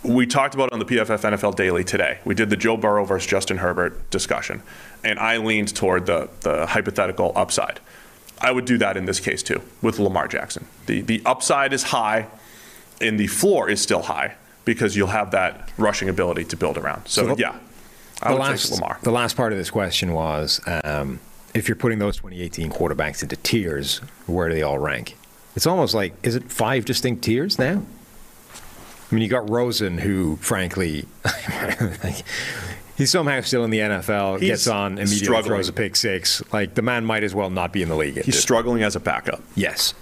We talked about it on the PFF NFL Daily today. We did the Joe Burrow versus Justin Herbert discussion, and I leaned toward the, the hypothetical upside. I would do that in this case too with Lamar Jackson. The the upside is high, and the floor is still high because you'll have that rushing ability to build around. So, So the- yeah, I the would last, take Lamar. The last part of this question was um, if you're putting those 2018 quarterbacks into tiers, where do they all rank? It's almost like, is it five distinct tiers now? I mean, you got Rosen, who, frankly, (laughs) he's somehow still in the NFL, He's gets on, immediately struggling. throws a pick six. Like, the man might as well not be in the league. He's struggling as a backup. Yes.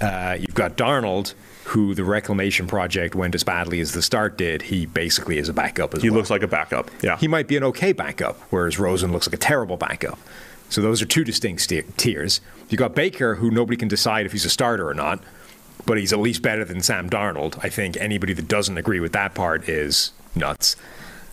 Uh, you've got Darnold, who the reclamation project went as badly as the start did. He basically is a backup as He well. looks like a backup. Yeah. He might be an okay backup, whereas Rosen looks like a terrible backup. So those are two distinct tiers. You got Baker, who nobody can decide if he's a starter or not, but he's at least better than Sam Darnold. I think anybody that doesn't agree with that part is nuts.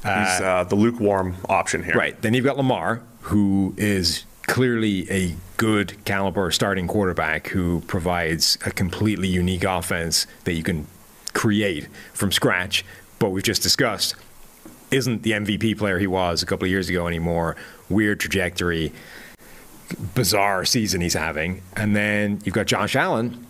He's uh, the lukewarm option here. Right. Then you've got Lamar, who is clearly a good caliber starting quarterback who provides a completely unique offense that you can create from scratch. But we've just discussed isn't the MVP player he was a couple of years ago anymore. Weird trajectory, bizarre season he's having. And then you've got Josh Allen,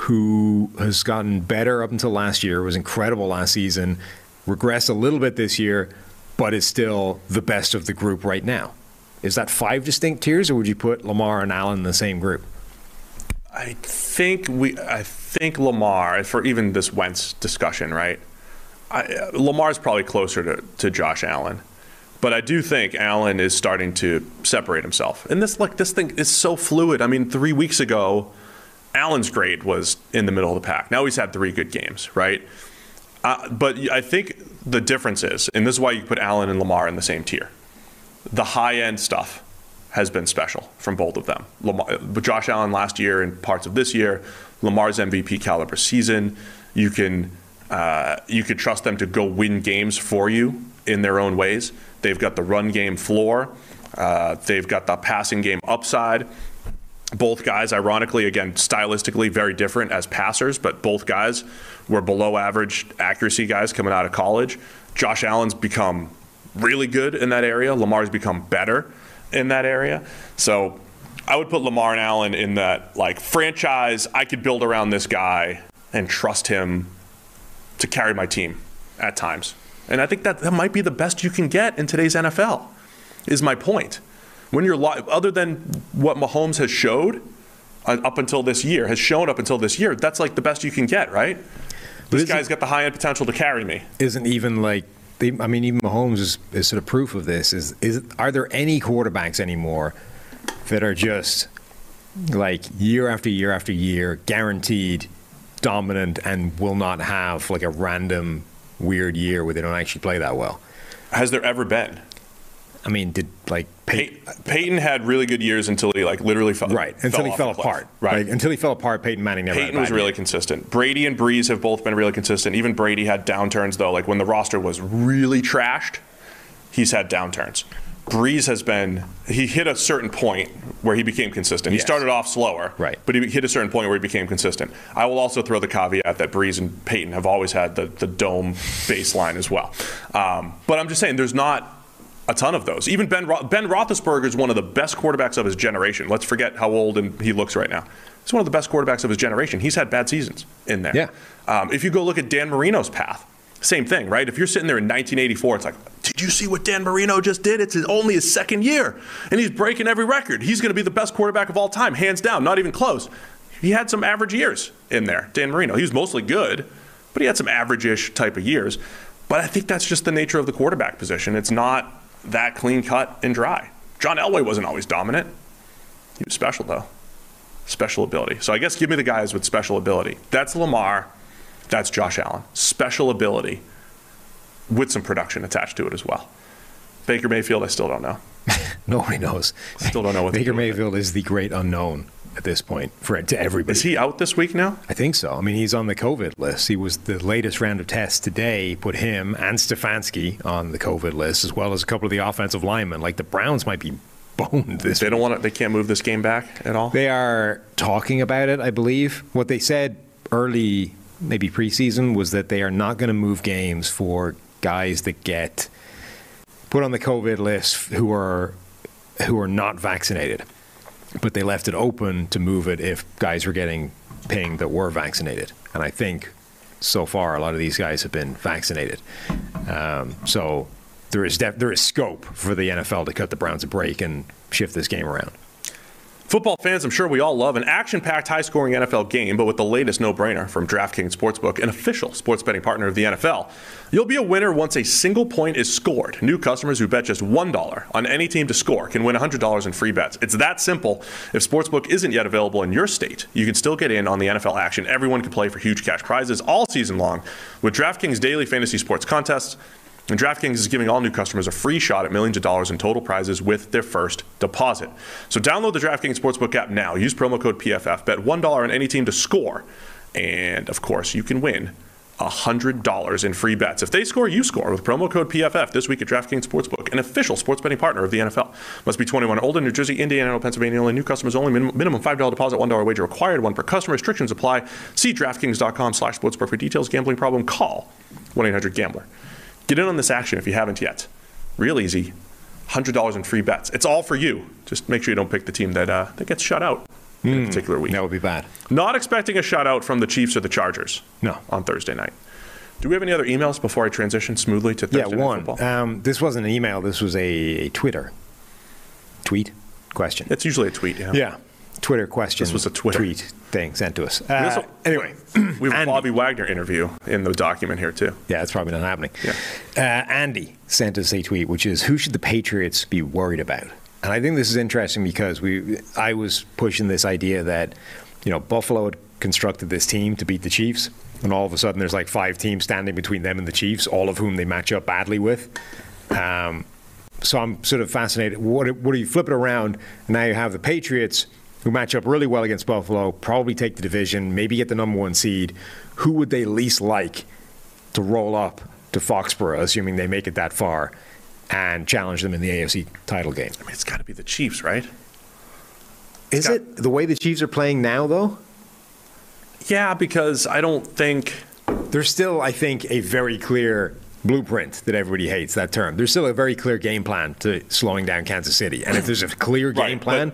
who has gotten better up until last year, was incredible last season, regressed a little bit this year, but is still the best of the group right now. Is that five distinct tiers, or would you put Lamar and Allen in the same group? I think we. I think Lamar for even this Wentz discussion, right? I, Lamar's probably closer to, to Josh Allen, but I do think Allen is starting to separate himself. And this like this thing is so fluid. I mean, three weeks ago, Allen's grade was in the middle of the pack. Now he's had three good games, right? Uh, but I think the difference is, and this is why you put Allen and Lamar in the same tier. The high end stuff has been special from both of them. Lamar, Josh Allen last year and parts of this year, Lamar's MVP caliber season. You can uh, you could trust them to go win games for you in their own ways. They've got the run game floor. Uh, they've got the passing game upside. Both guys, ironically, again, stylistically very different as passers, but both guys were below average accuracy guys coming out of college. Josh Allen's become really good in that area. Lamar's become better in that area. So I would put Lamar and Allen in that like franchise. I could build around this guy and trust him to carry my team at times. And I think that that might be the best you can get in today's NFL. Is my point. When you're li- other than what Mahomes has showed uh, up until this year, has shown up until this year, that's like the best you can get, right? This guy's got the high end potential to carry me. Isn't even like they, I mean, even Mahomes is, is sort of proof of this. Is is are there any quarterbacks anymore that are just like year after year after year guaranteed dominant and will not have like a random weird year where they don't actually play that well? Has there ever been? I mean, did like Pey- Peyton had really good years until he like literally fell right until he fell the cliff. apart. Right. Like, until he fell apart, Peyton Manning never. Peyton was really year. consistent. Brady and Brees have both been really consistent. Even Brady had downturns though. Like when the roster was really trashed, he's had downturns. Brees has been he hit a certain point where he became consistent. He started off slower, Right. But he hit a certain point where he became consistent. I will also throw the caveat that Brees and Peyton have always had the, the dome baseline as well. Um, but I'm just saying, there's not a ton of those. Even Ben Ro- Ben Roethlisberger is one of the best quarterbacks of his generation. Let's forget how old and he looks right now. He's one of the best quarterbacks of his generation. He's had bad seasons in there. Yeah. Um, if you go look at Dan Marino's path, same thing, right? If you're sitting there in 1984, it's like, did you see what Dan Marino just did? It's his, only his second year, and he's breaking every record. He's going to be the best quarterback of all time, hands down, not even close. He had some average years in there, Dan Marino. He was mostly good, but he had some average-ish type of years. But I think that's just the nature of the quarterback position. It's not that clean cut and dry. John Elway wasn't always dominant. He was special though. Special ability. So I guess give me the guys with special ability. That's Lamar. That's Josh Allen. Special ability with some production attached to it as well. Baker Mayfield, I still don't know. (laughs) Nobody knows. Still don't know what Baker do with it. Mayfield is the great unknown at this point for to everybody. Is he out this week now? I think so. I mean, he's on the COVID list. He was the latest round of tests today put him and Stefanski on the COVID list, as well as a couple of the offensive linemen. Like the Browns might be (laughs) boned this. They don't want to. They can't move this game back at all. They are talking about it, I believe. What they said early, maybe preseason, was that they are not going to move games for guys that get put on the COVID list who are who are not vaccinated. But they left it open to move it if guys were getting pinged that were vaccinated. And I think so far a lot of these guys have been vaccinated. Um, so there is def- there is scope for the NFL to cut the Browns a break and shift this game around. Football fans, I'm sure we all love an action packed, high scoring NFL game, but with the latest no brainer from DraftKings Sportsbook, an official sports betting partner of the NFL. You'll be a winner once a single point is scored. New customers who bet just $1 on any team to score can win $100 in free bets. It's that simple. If Sportsbook isn't yet available in your state, you can still get in on the NFL action. Everyone can play for huge cash prizes all season long with DraftKings daily fantasy sports contests. And DraftKings is giving all new customers a free shot at millions of dollars in total prizes with their first deposit. So download the DraftKings Sportsbook app now. Use promo code PFF. Bet $1 on any team to score. And of course, you can win $100 in free bets. If they score, you score with promo code PFF this week at DraftKings Sportsbook, an official sports betting partner of the NFL. Must be 21 or older, New Jersey, Indiana, Pennsylvania only. New customers only. Min- minimum $5 deposit, $1 wager required. One per customer. Restrictions apply. See DraftKings.com slash sportsbook for details. Gambling problem? Call 1-800-GAMBLER. Get in on this action if you haven't yet. Real easy. $100 in free bets. It's all for you. Just make sure you don't pick the team that, uh, that gets shut out in a particular week. That would be bad. Not expecting a shutout from the Chiefs or the Chargers. No. On Thursday night. Do we have any other emails before I transition smoothly to Thursday Yeah, one. football? Um, this wasn't an email. This was a, a Twitter tweet question. It's usually a tweet, yeah. Yeah, Twitter question. This was a Twitter. tweet thing sent to us. We Uh, also- anyway, (clears throat) we have a. Bobby Wagner interview in the document here too. Yeah, it's probably not happening. Uh, Andy sent us a tweet, which is, "Who should the Patriots be worried about?" And I think this is interesting because we, I was pushing this idea that, you know, Buffalo had constructed this team to beat the Chiefs, and all of a sudden there's like five teams standing between them and the Chiefs, all of whom they match up badly with. Um, so I'm sort of fascinated. What, what do you flip it around? Now you have the Patriots who match up really well against Buffalo, probably take the division, maybe get the number one seed. Who would they least like to roll up to Foxborough, assuming they make it that far, and challenge them in the AFC title game. I mean, it's got to be the Chiefs, right? Is it the way the Chiefs are playing now, though? Yeah, because I don't think there's still, I think, a very clear blueprint that everybody hates that term. There's still a very clear game plan to slowing down Kansas City, and if there's a clear game Right, plan.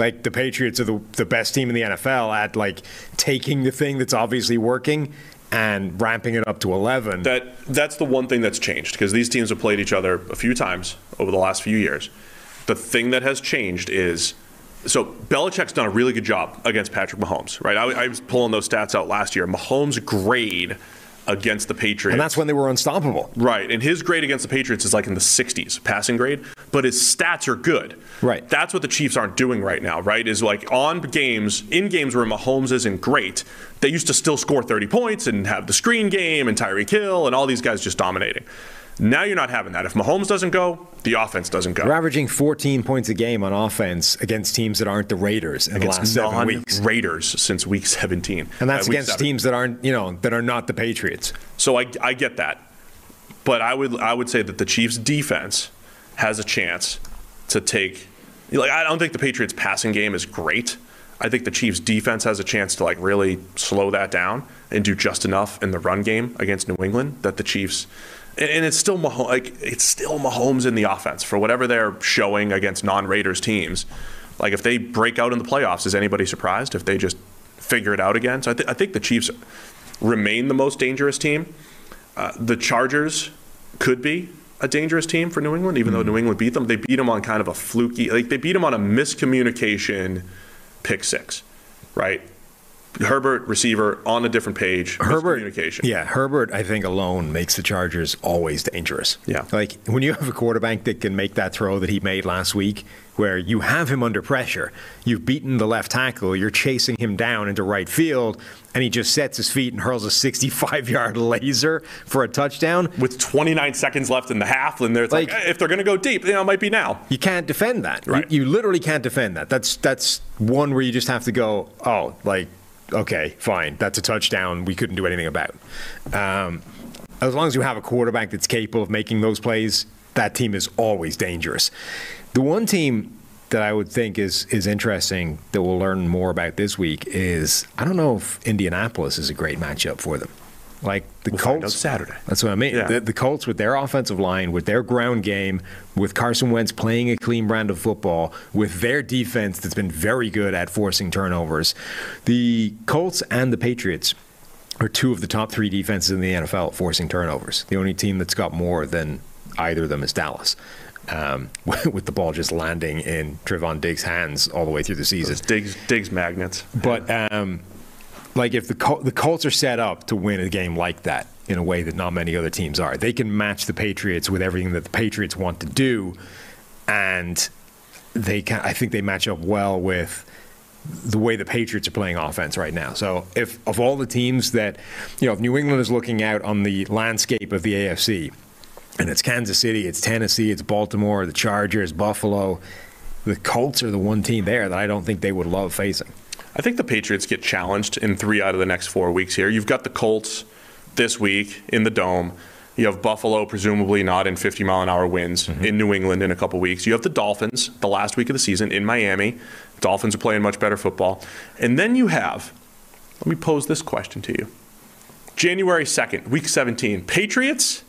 Like the Patriots are the, the best team in the NFL at like taking the thing that's obviously working and ramping it up to 11. that that's the one thing that's changed because these teams have played each other a few times over the last few years. The thing that has changed is so Belichick's done a really good job against Patrick Mahomes, right? I, I was pulling those stats out last year. Mahomes' grade against the Patriots. and that's when they were unstoppable. Right, and his grade against the Patriots is like in the 60s, passing grade, but his stats are good. Right. That's what the Chiefs aren't doing right now, right? Is like on games, in games where Mahomes isn't great, they used to still score 30 points and have the screen game and Tyreek Hill and all these guys just dominating. Now you're not having that. If Mahomes doesn't go, the offense doesn't go. They're averaging 14 points a game on offense against teams that aren't the Raiders in the last Against seven weeks. non-Raiders since week 17. And that's Uh, against seven. teams that aren't, you know, that are not the Patriots. So I, I get that, but I would I would say that the Chiefs' defense has a chance to take. Like I don't think the Patriots' passing game is great. I think the Chiefs' defense has a chance to like really slow that down and do just enough in the run game against New England that the Chiefs. And it's still Mahomes, like it's still Mahomes in the offense for whatever they're showing against non-Raiders teams. Like if they break out in the playoffs, is anybody surprised if they just figure it out again? So I, th- I think the Chiefs remain the most dangerous team. Uh, the Chargers could be a dangerous team for New England, even though New England beat them. They beat them on kind of a fluky, like they beat them on a miscommunication pick six, right? Herbert receiver on a different page. Herbert, miscommunication. yeah, Herbert, I think alone makes the Chargers always dangerous. Yeah. like when you have a quarterback that can make that throw that he made last week, where you have him under pressure, you've beaten the left tackle, you're chasing him down into right field, and he just sets his feet and hurls a 65-yard laser for a touchdown. With 29 seconds left in the half, and there's like, Like- if they're going to go deep, you know, it might be now. You can't defend that. You- Right. You, literally can't defend that. That's that's one where you just have to go, oh, like, okay, fine, that's a touchdown. We couldn't do anything about. Um, as long as you have a quarterback that's capable of making those plays, that team is always dangerous. The one team that I would think is is interesting that we'll learn more about this week is I don't know if Indianapolis is a great matchup for them. Like the We'll Colts Saturday. That's what I mean. Yeah. The, the Colts with their offensive line, with their ground game, with Carson Wentz playing a clean brand of football, with their defense that's been very good at forcing turnovers. The Colts and the Patriots are two of the top three defenses in the NFL at forcing turnovers. The only team that's got more than either of them is Dallas. Um, (laughs) with the ball just landing in Trevon Diggs' hands all the way through the season. Those Diggs, Diggs magnets. But um, like if the Col- the Colts are set up to win a game like that in a way that not many other teams are, they can match the Patriots with everything that the Patriots want to do, and they can. I think they match up well with the way the Patriots are playing offense right now. So if of all the teams that you know, if New England is looking out on the landscape of the AFC, and it's Kansas City, it's Tennessee, it's Baltimore, the Chargers, Buffalo. The Colts are the one team there that I don't think they would love facing. I think the Patriots get challenged in three out of the next four weeks here. You've got the Colts this week in the Dome. You have Buffalo, presumably not in 50 mile an hour winds mm-hmm. in New England in a couple weeks. You have the Dolphins the last week of the season in Miami. Dolphins are playing much better football. And then you have, let me pose this question to you January 2nd, week 17, Patriots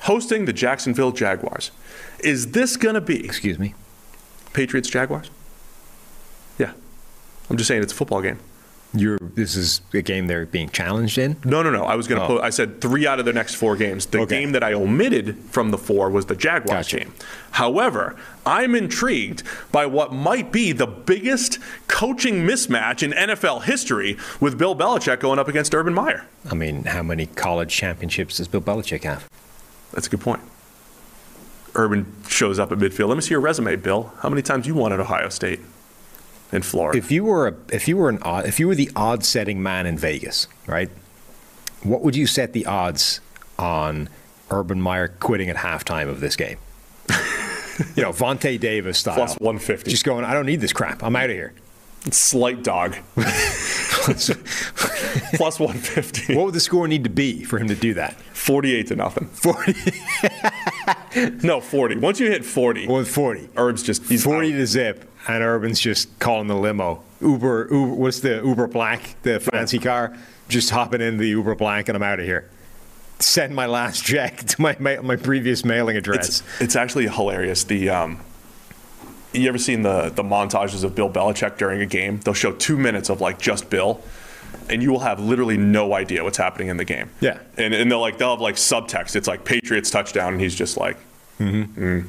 hosting the Jacksonville Jaguars. Is this going to be Excuse me. Patriots Jaguars? I'm just saying it's a football game. You're this is a game they're being challenged in. No, no, no. I was going to Oh. put. I said three out of the next four games. The Okay. game that I omitted from the four was the Jaguars Gotcha. game. However, I'm intrigued by what might be the biggest coaching mismatch in NFL history with Bill Belichick going up against Urban Meyer. I mean, how many college championships does Bill Belichick have? That's a good point. Urban shows up at midfield. Let me see your resume, Bill. How many times you won at Ohio State and Florida? If you were a, if you were an odd, if you were the odds-setting man in Vegas, right? What would you set the odds on Urban Meyer quitting at halftime of this game? (laughs) you know, Vontae Davis style. Plus 150. Just going, I don't need this crap. I'm out of here. Slight dog. (laughs) plus, plus 150. What would the score need to be for him to do that? 48 to nothing. 40. (laughs) no, 40. Once you hit 40. Well, 40. Herb's just he's 40 out. to zip, and Urban's just calling the limo. Uber, Uber what's the Uber Black, the fancy car? Just hopping in the Uber Black, and I'm out of here. Send my last check to my ma- my previous mailing address. It's, it's actually hilarious. The um, you ever seen the the montages of Bill Belichick during a game? They'll show two minutes of like just Bill, and you will have literally no idea what's happening in the game. Yeah. and and they'll like they'll have like subtext. It's like Patriots touchdown, and he's just like, Mm-hmm. mm.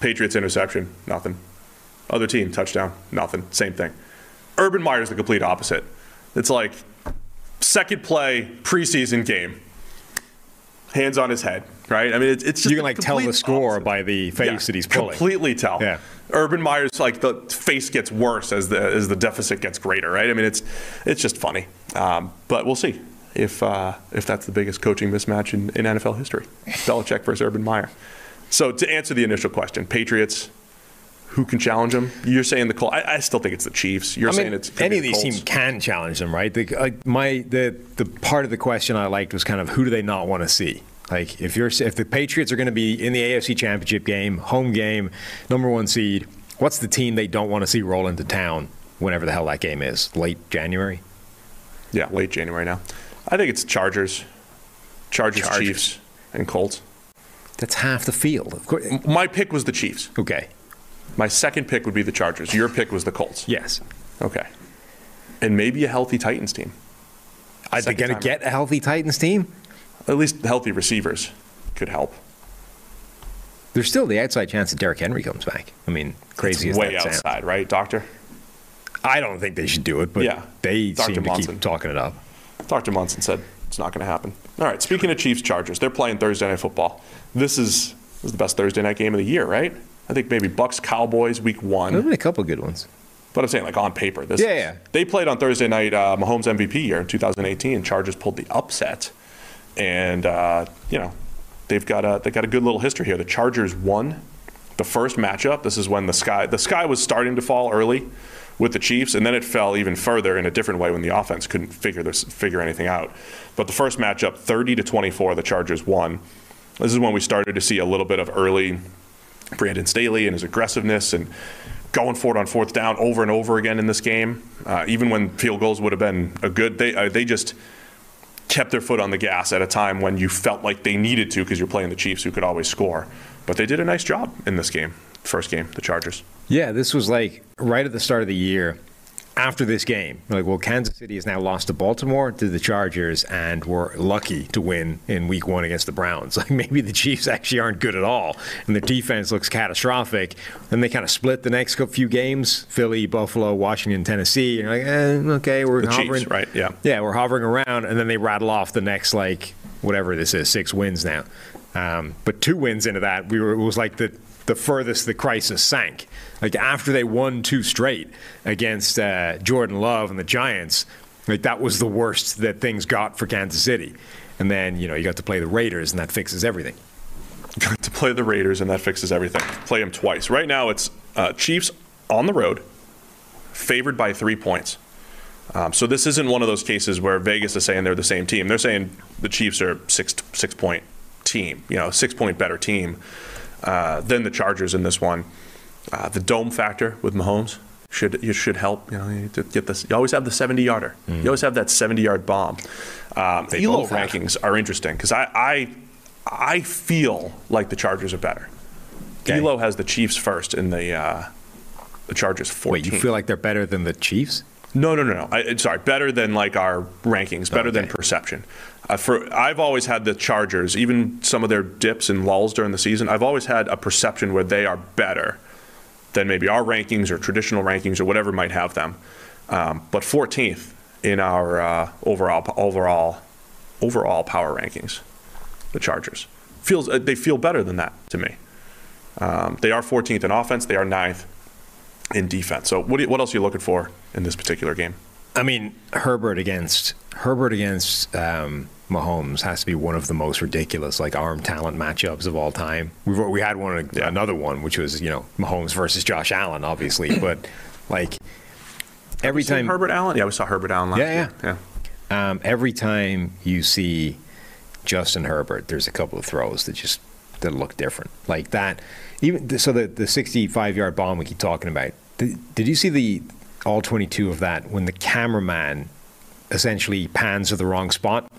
Patriots interception, nothing. Other team touchdown, nothing. Same thing. Urban Meyer's the complete opposite. It's like second play preseason game. Hands on his head, right? I mean, it's, it's just you can like tell the score by the face yeah, that he's pulling. Completely tell. Yeah. Urban Meyer's like the face gets worse as the as the deficit gets greater, right? I mean, it's it's just funny. Um, but we'll see if uh, if that's the biggest coaching mismatch in, in NFL history. Belichick versus Urban Meyer. So to answer the initial question, Patriots. Who can challenge them? You're saying the Colts. I, I still think it's the Chiefs. You're I saying mean, it's could any of the these teams can challenge them, right? The, like my the the part of the question I liked was kind of who do they not want to see? Like if you're if the Patriots are going to be in the AFC Championship game, home game, number one seed, what's the team they don't want to see roll into town whenever the hell that game is? Late January. Yeah, late January now. I think it's Chargers, Chargers, Chargers. Chiefs, and Colts. That's half the field. Of course. My pick was the Chiefs. Okay. My second pick would be the Chargers. Your pick was the Colts. Yes. Okay. And maybe a healthy Titans team. Are they going to get a healthy Titans team? At least healthy receivers could help. There's still the outside chance that Derrick Henry comes back. I mean, crazy It's as way that sounds. outside, right, Doctor? I don't think they should do it, but Yeah. they Dr. seem to Monson. keep talking it up. Dr. Monson said it's not going to happen. All right. Speaking of Chiefs Chargers, they're playing Thursday night football. This is this is the best Thursday night game of the year, right? I think maybe Bucs Cowboys week one. There's been a couple good ones. But I'm saying like on paper, this Yeah, yeah. they played on Thursday night uh, Mahomes MVP year in 2018. Chargers pulled the upset, and uh, you know they've got a they got a good little history here. The Chargers won the first matchup. This is when the sky the sky was starting to fall early with the Chiefs, and then it fell even further in a different way when the offense couldn't figure this figure anything out. But the first matchup, 30 to 24, the Chargers won. This is when we started to see a little bit of early Brandon Staley and his aggressiveness and going for it on fourth down over and over again in this game. Uh, even when field goals would have been a good, they uh, they just kept their foot on the gas at a time when you felt like they needed to because you're playing the Chiefs who could always score. But they did a nice job in this game, first game, the Chargers. Yeah, this was like right at the start of the year. After this game, like, well, Kansas City has now lost to Baltimore, to the Chargers, and we're lucky to win in Week One against the Browns. (laughs) Like, maybe the Chiefs actually aren't good at all, and their defense looks catastrophic. Then they kind of split the next few games: Philly, Buffalo, Washington, Tennessee. And you're like, eh, okay, we're The hovering, Chiefs, right? Yeah. yeah, we're hovering around, and then they rattle off the next like whatever this is, six wins now. Um, but two wins into that, we were it was like the the furthest the crisis sank. Like after they won two straight against uh, Jordan Love and the Giants, like that was the worst that things got for Kansas City. And then you know you got to play the Raiders, and that fixes everything. (laughs) Got to play the Raiders, and that fixes everything. Play them twice. Right now, it's uh, Chiefs on the road, favored by three points. Um, so this isn't one of those cases where Vegas is saying they're the same team. They're saying the Chiefs are six six point team, you know, six point better team uh, than the Chargers in this one. Uh, the dome factor with Mahomes should you should help. You know, you to get this. You always have the seventy yarder. You always have that seventy yard bomb. Um, Elo have. rankings are interesting because I, I I feel like the Chargers are better. Okay. Elo has the Chiefs first in the uh, the Chargers 14. Wait, you feel like they're better than the Chiefs? No, no, no, no. I, sorry, better than like our rankings, better than perception. Uh, for I've always had the Chargers, even some of their dips and lulls during the season. I've always had a perception where they are better than maybe our rankings or traditional rankings or whatever might have them. Um, but 14th in our uh, overall overall overall power rankings, the Chargers feels uh, they feel better than that to me. Um, they are 14th in offense. They are 9th in defense. So what, you, what else are you looking for in this particular game? I mean, Herbert against Herbert against um, Mahomes has to be one of the most ridiculous like arm talent matchups of all time. We've we had one another one which was you know Mahomes versus Josh Allen, obviously, (clears throat) but like every time Herbert Allen. Yeah, we saw Herbert Allen last Yeah, year. yeah. Yeah. Um, every time you see Justin Herbert, there's a couple of throws that just that look different, like that. Even so, the the 65 yard bomb we keep talking about. Did, did you see the all 22 of that when the cameraman essentially pans to the wrong spot?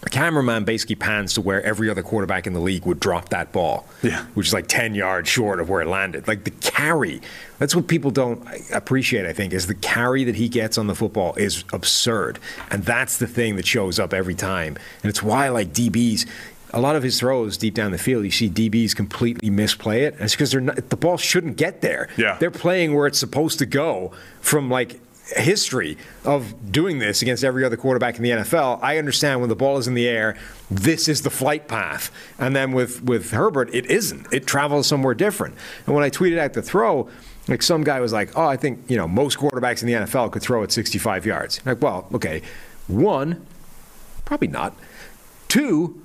The cameraman basically pans to where every other quarterback in the league would drop that ball, Yeah. which is like 10 yards short of where it landed. Like the carry, that's what people don't appreciate, I think, is the carry that he gets on the football is absurd. And that's the thing that shows up every time. And it's why, like DBs, a lot of his throws deep down the field, you see DBs completely misplay it. And it's because they're not, the ball shouldn't get there. Yeah. They're playing where it's supposed to go from like history of doing this against every other quarterback in the NFL. I understand when the ball is in the air, this is the flight path. And then with, with Herbert, it isn't. It travels somewhere different. And when I tweeted out the throw, like some guy was like, oh, I think, you know, most quarterbacks in the NFL could throw at 65 yards. Like, well, okay. One, probably not. Two,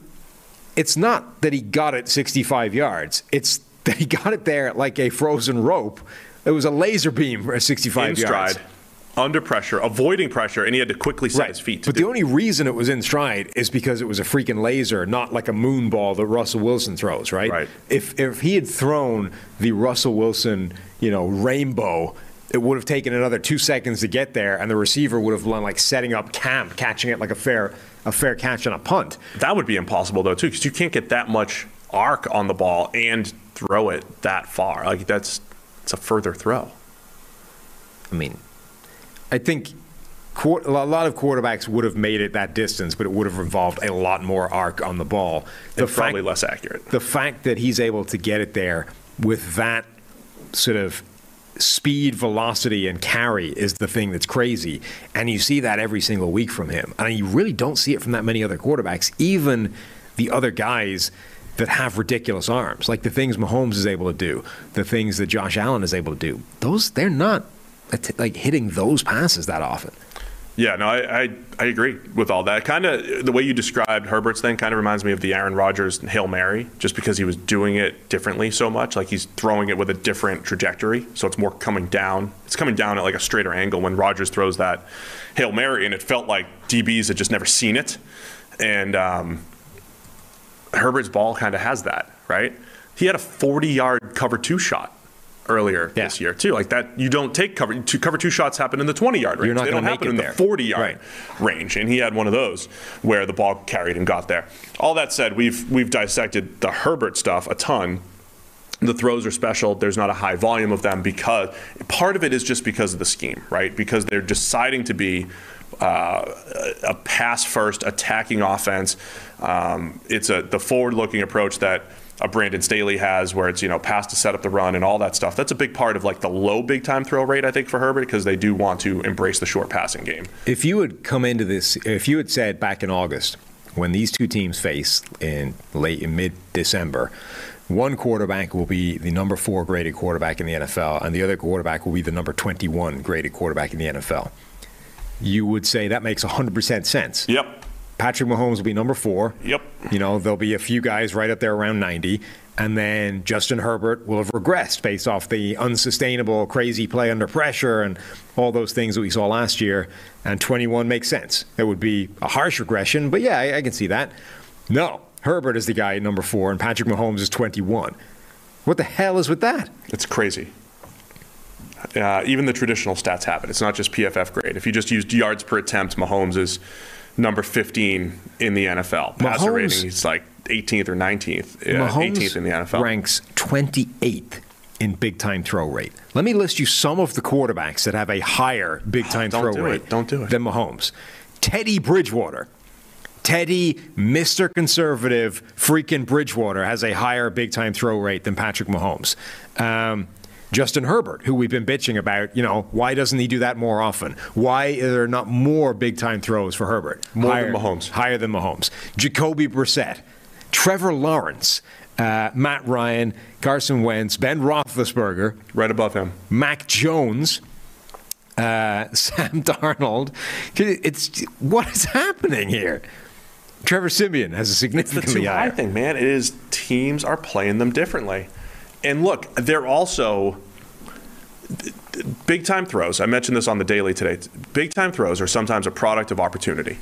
it's not that he got it 65 yards. It's (laughs) that he got it there like a frozen rope. It was a laser beam at 65 In yards. stride, under pressure, avoiding pressure, and he had to quickly set his feet. To But the only reason it was in stride is because it was a freaking laser, not like a moon ball that Russell Wilson throws, right? Right. If if he had thrown the Russell Wilson, you know, rainbow, it would have taken another two seconds to get there, and the receiver would have been like setting up camp, catching it like a fair a fair catch on a punt. That would be impossible though too, because you can't get that much arc on the ball and throw it that far. Like that's it's a further throw. I mean, I think a lot of quarterbacks would have made it that distance, but it would have involved a lot more arc on the ball. And probably less accurate. The fact that he's able to get it there with that sort of speed, velocity, and carry is the thing that's crazy. And you see that every single week from him. And you really don't see it from that many other quarterbacks, even the other guys that have ridiculous arms, like the things Mahomes is able to do, the things that Josh Allen is able to do. Those they're not like hitting those passes that often. Yeah, no, I, I, I agree with all that. Kind of the way you described Herbert's thing kind of reminds me of the Aaron Rodgers Hail Mary, just because he was doing it differently so much. Like he's throwing it with a different trajectory, so it's more coming down. It's coming down at like a straighter angle when Rodgers throws that Hail Mary, and it felt like DBs had just never seen it. And um, Herbert's ball kind of has that, right? He had a 40 yard cover two shot earlier this year too. Like that, you don't take cover two. Cover two shots happen in the 20 yard range. You're not they don't happen in there. the 40 yard range, and he had one of those where the ball carried and got there. All that said, we've we've dissected the Herbert stuff a ton. The throws are special. There's not a high volume of them because part of it is just because of the scheme, right? Because they're deciding to be uh, a pass first attacking offense. Um, it's a the forward looking approach that a Brandon Staley has, where it's you know pass to set up the run and all that stuff. That's a big part of like the low big time throw rate, I think, for Herbert because they do want to embrace the short passing game. If you had come into this, if you had said back in August, when these two teams face in late in mid December, one quarterback will be the number four graded quarterback in the NFL, and the other quarterback will be the number 21 graded quarterback in the NFL. You would say that makes 100% sense. Yep. Patrick Mahomes will be number four. Yep. You know, there'll be a few guys right up there around 90. And then Justin Herbert will have regressed based off the unsustainable, crazy play under pressure and all those things that we saw last year. And 21 makes sense. It would be a harsh regression, but yeah, I, I can see that. No, Herbert is the guy at number four, and Patrick Mahomes is 21. What the hell is with that? It's crazy. Uh, even the traditional stats have it. It's not just PFF grade. If you just used yards per attempt, Mahomes is number 15 in the NFL. Passer Mahomes- rating, he's like 18th or 19th, uh, Mahomes 18th in the NFL. ranks 28th in big time throw rate. Let me list you some of the quarterbacks that have a higher big time Don't throw do rate it. Don't do it. than Mahomes. Teddy Bridgewater. Teddy, Mr. Conservative, freaking Bridgewater has a higher big time throw rate than Patrick Mahomes. Um, Justin Herbert, who we've been bitching about, you know, why doesn't he do that more often? Why are there not more big time throws for Herbert? More higher, than Mahomes. Higher than Mahomes. Jacoby Brissett, Trevor Lawrence, uh, Matt Ryan, Carson Wentz, Ben Roethlisberger, right above him, Mac Jones, uh, (laughs) Sam Darnold. It's what is happening here? Trevor Siemian has a It's the significantly high higher. thing, man. It is teams are playing them differently. And look, they're also big time throws. I mentioned this on the daily today. Big time throws are sometimes a product of opportunity.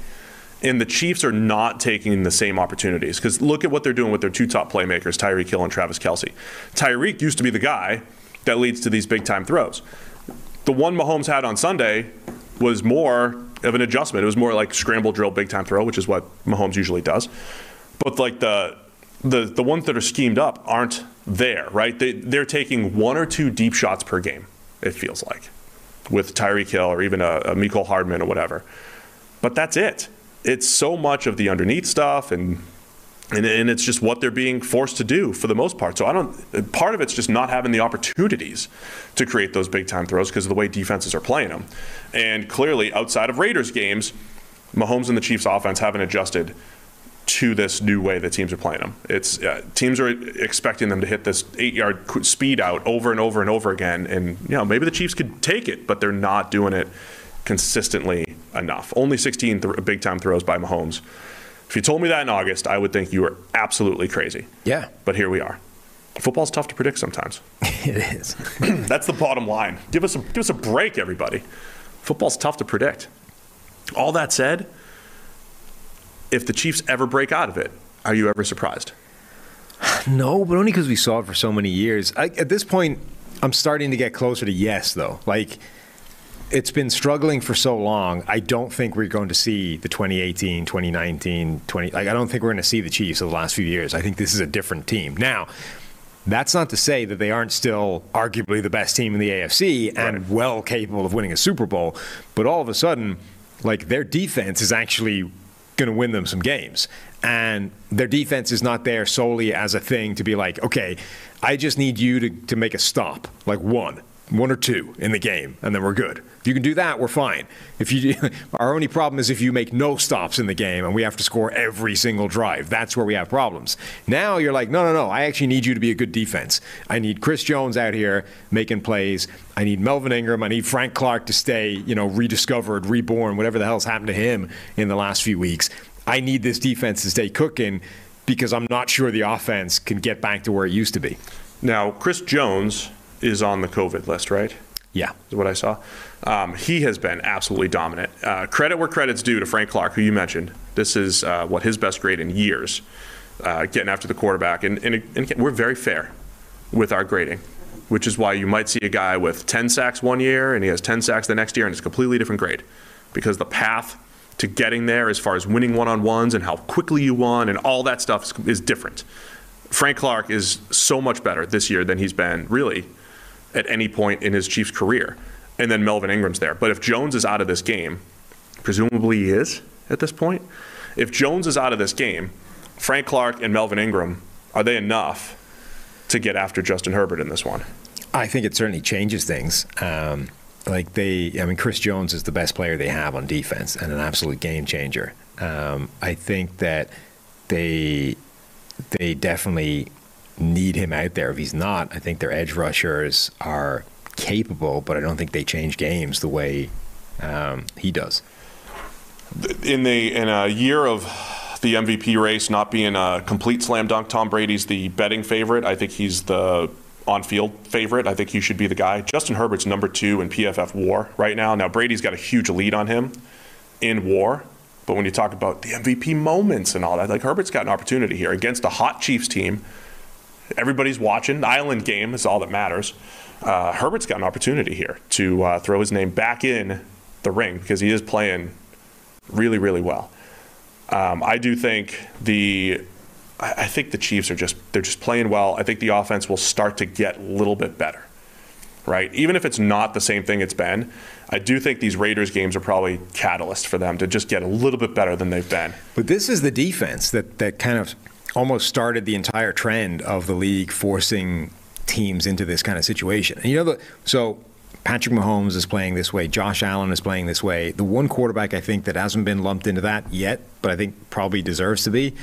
And the Chiefs are not taking the same opportunities because look at what they're doing with their two top playmakers, Tyreek Hill and Travis Kelce. Tyreek used to be the guy that leads to these big time throws. The one Mahomes had on Sunday was more of an adjustment. It was more like scramble drill, big time throw, which is what Mahomes usually does. But like the the the ones that are schemed up aren't there, right? They they're taking one or two deep shots per game. It feels like with Tyreek Hill or even a, a Hardman or whatever. But that's it. It's so much of the underneath stuff and and, and it's just what they're being forced to do for the most part. So I don't. Part of it's just not having the opportunities to create those big time throws because of the way defenses are playing them. And clearly, outside of Raiders games, Mahomes and the Chiefs' offense haven't adjusted to this new way that teams are playing them. It's uh, teams are expecting them to hit this eight-yard speed out over and over and over again, and you know maybe the Chiefs could take it, but they're not doing it consistently enough. Only 16 th- big-time throws by Mahomes. If you told me that in August, I would think you were absolutely crazy. Yeah. But here we are. Football's tough to predict sometimes. (laughs) it is. (clears throat) That's the bottom line. Give us a give us a break, everybody. Football's tough to predict. All that said, if the Chiefs ever break out of it, are you ever surprised? No, but only because we saw it for so many years. I, at this point, I'm starting to get closer to yes, though. Like, it's been struggling for so long. I don't think we're going to see the 2018, 2019, 20. Like, I don't think we're going to see the Chiefs of the last few years. I think this is a different team. Now, that's not to say that they aren't still arguably the best team in the AFC and right. well capable of winning a Super Bowl. But all of a sudden, like, their defense is actually going to win them some games. And their defense is not there solely as a thing to be like, okay, I just need you to, to make a stop, like one one or two in the game, and then we're good. If you can do that, we're fine. If you, (laughs) our only problem is if you make no stops in the game and we have to score every single drive. That's where we have problems. Now you're like, no, no, no. I actually need you to be a good defense. I need Chris Jones out here making plays. I need Melvin Ingram. I need Frank Clark to stay, you know, rediscovered, reborn, whatever the hell's happened to him in the last few weeks. I need this defense to stay cooking because I'm not sure the offense can get back to where it used to be. Now, Chris Jones is on the COVID list, right? Yeah. Is what I saw. Um, he has been absolutely dominant. Uh, credit where credit's due to Frank Clark, who you mentioned. This is uh, what his best grade in years, uh, getting after the quarterback. And, and, and we're very fair with our grading, which is why you might see a guy with 10 sacks one year and he has 10 sacks the next year and it's a completely different grade because the path to getting there as far as winning one-on-ones and how quickly you won and all that stuff is, is different. Frank Clark is so much better this year than he's been really – at any point in his Chiefs career. And then Melvin Ingram's there. But if Jones is out of this game, presumably he is at this point, if Jones is out of this game, Frank Clark and Melvin Ingram, are they enough to get after Justin Herbert in this one? I think it certainly changes things. Um, like they, I mean, Chris Jones is the best player they have on defense and an absolute game changer. Um, I think that they they definitely need him out there. If he's not, I think their edge rushers are capable, but I don't think they change games the way um, he does. In the in a year of the MVP race not being a complete slam dunk, Tom Brady's the betting favorite. I think he's the on-field favorite. I think he should be the guy. Justin Herbert's number two in PFF WAR right now. Now Brady's got a huge lead on him in WAR. But when you talk about the MVP moments and all that, like Herbert's got an opportunity here against a hot Chiefs team everybody's watching. The island game is all that matters. Uh, Herbert's got an opportunity here to uh, throw his name back in the ring because he is playing really, really well. Um, I do think the I think the Chiefs are just they're just playing well. I think the offense will start to get a little bit better. Right? Even if it's not the same thing it's been, I do think these Raiders games are probably catalyst for them to just get a little bit better than they've been. But this is the defense that that kind of almost started the entire trend of the league forcing teams into this kind of situation. And you know, the, so Patrick Mahomes is playing this way. Josh Allen is playing this way. The one quarterback I think that hasn't been lumped into that yet, but I think probably deserves to be,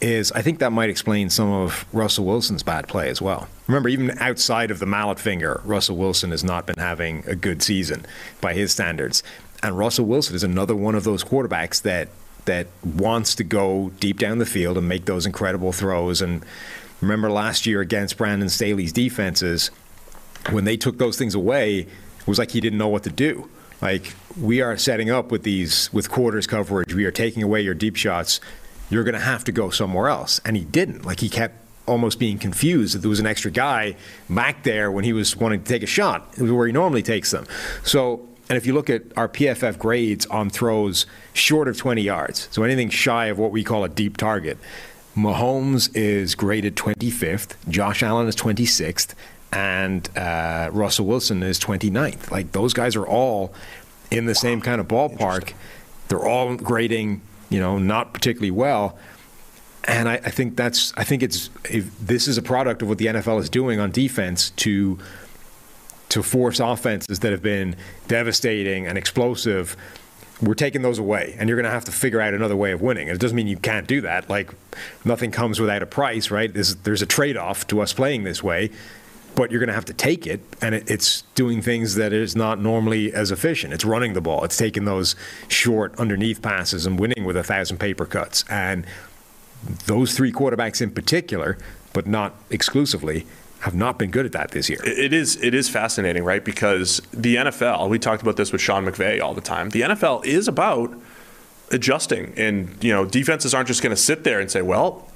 is I think that might explain some of Russell Wilson's bad play as well. Remember, even outside of the mallet finger, Russell Wilson has not been having a good season by his standards. And Russell Wilson is another one of those quarterbacks that that wants to go deep down the field and make those incredible throws. And remember last year against Brandon Staley's defenses, when they took those things away, it was like he didn't know what to do. Like we are setting up with these with quarters coverage. We are taking away your deep shots. You're going to have to go somewhere else, and he didn't. Like he kept almost being confused that there was an extra guy back there when he was wanting to take a shot where he normally takes them. So. And if you look at our PFF grades on throws short of 20 yards, so anything shy of what we call a deep target, Mahomes is graded 25th, Josh Allen is 26th, and uh, Russell Wilson is 29th. Like those guys are all in the same kind of ballpark. They're all grading, you know, not particularly well. And I, I think that's I think it's if this is a product of what the NFL is doing on defense to to force offenses that have been devastating and explosive. We're taking those away, and you're going to have to figure out another way of winning. It doesn't mean you can't do that. Like nothing comes without a price, right? There's, there's a trade-off to us playing this way but you're going to have to take it, and it, it's doing things that is not normally as efficient. It's running the ball. It's taking those short underneath passes and winning with a thousand paper cuts. And those three quarterbacks in particular, but not exclusively, have not been good at that this year. It is it is fascinating, right? Because the NFL, we talked about this with Sean McVay all the time. The NFL is about adjusting, and you know, defenses aren't just going to sit there and say, "Well,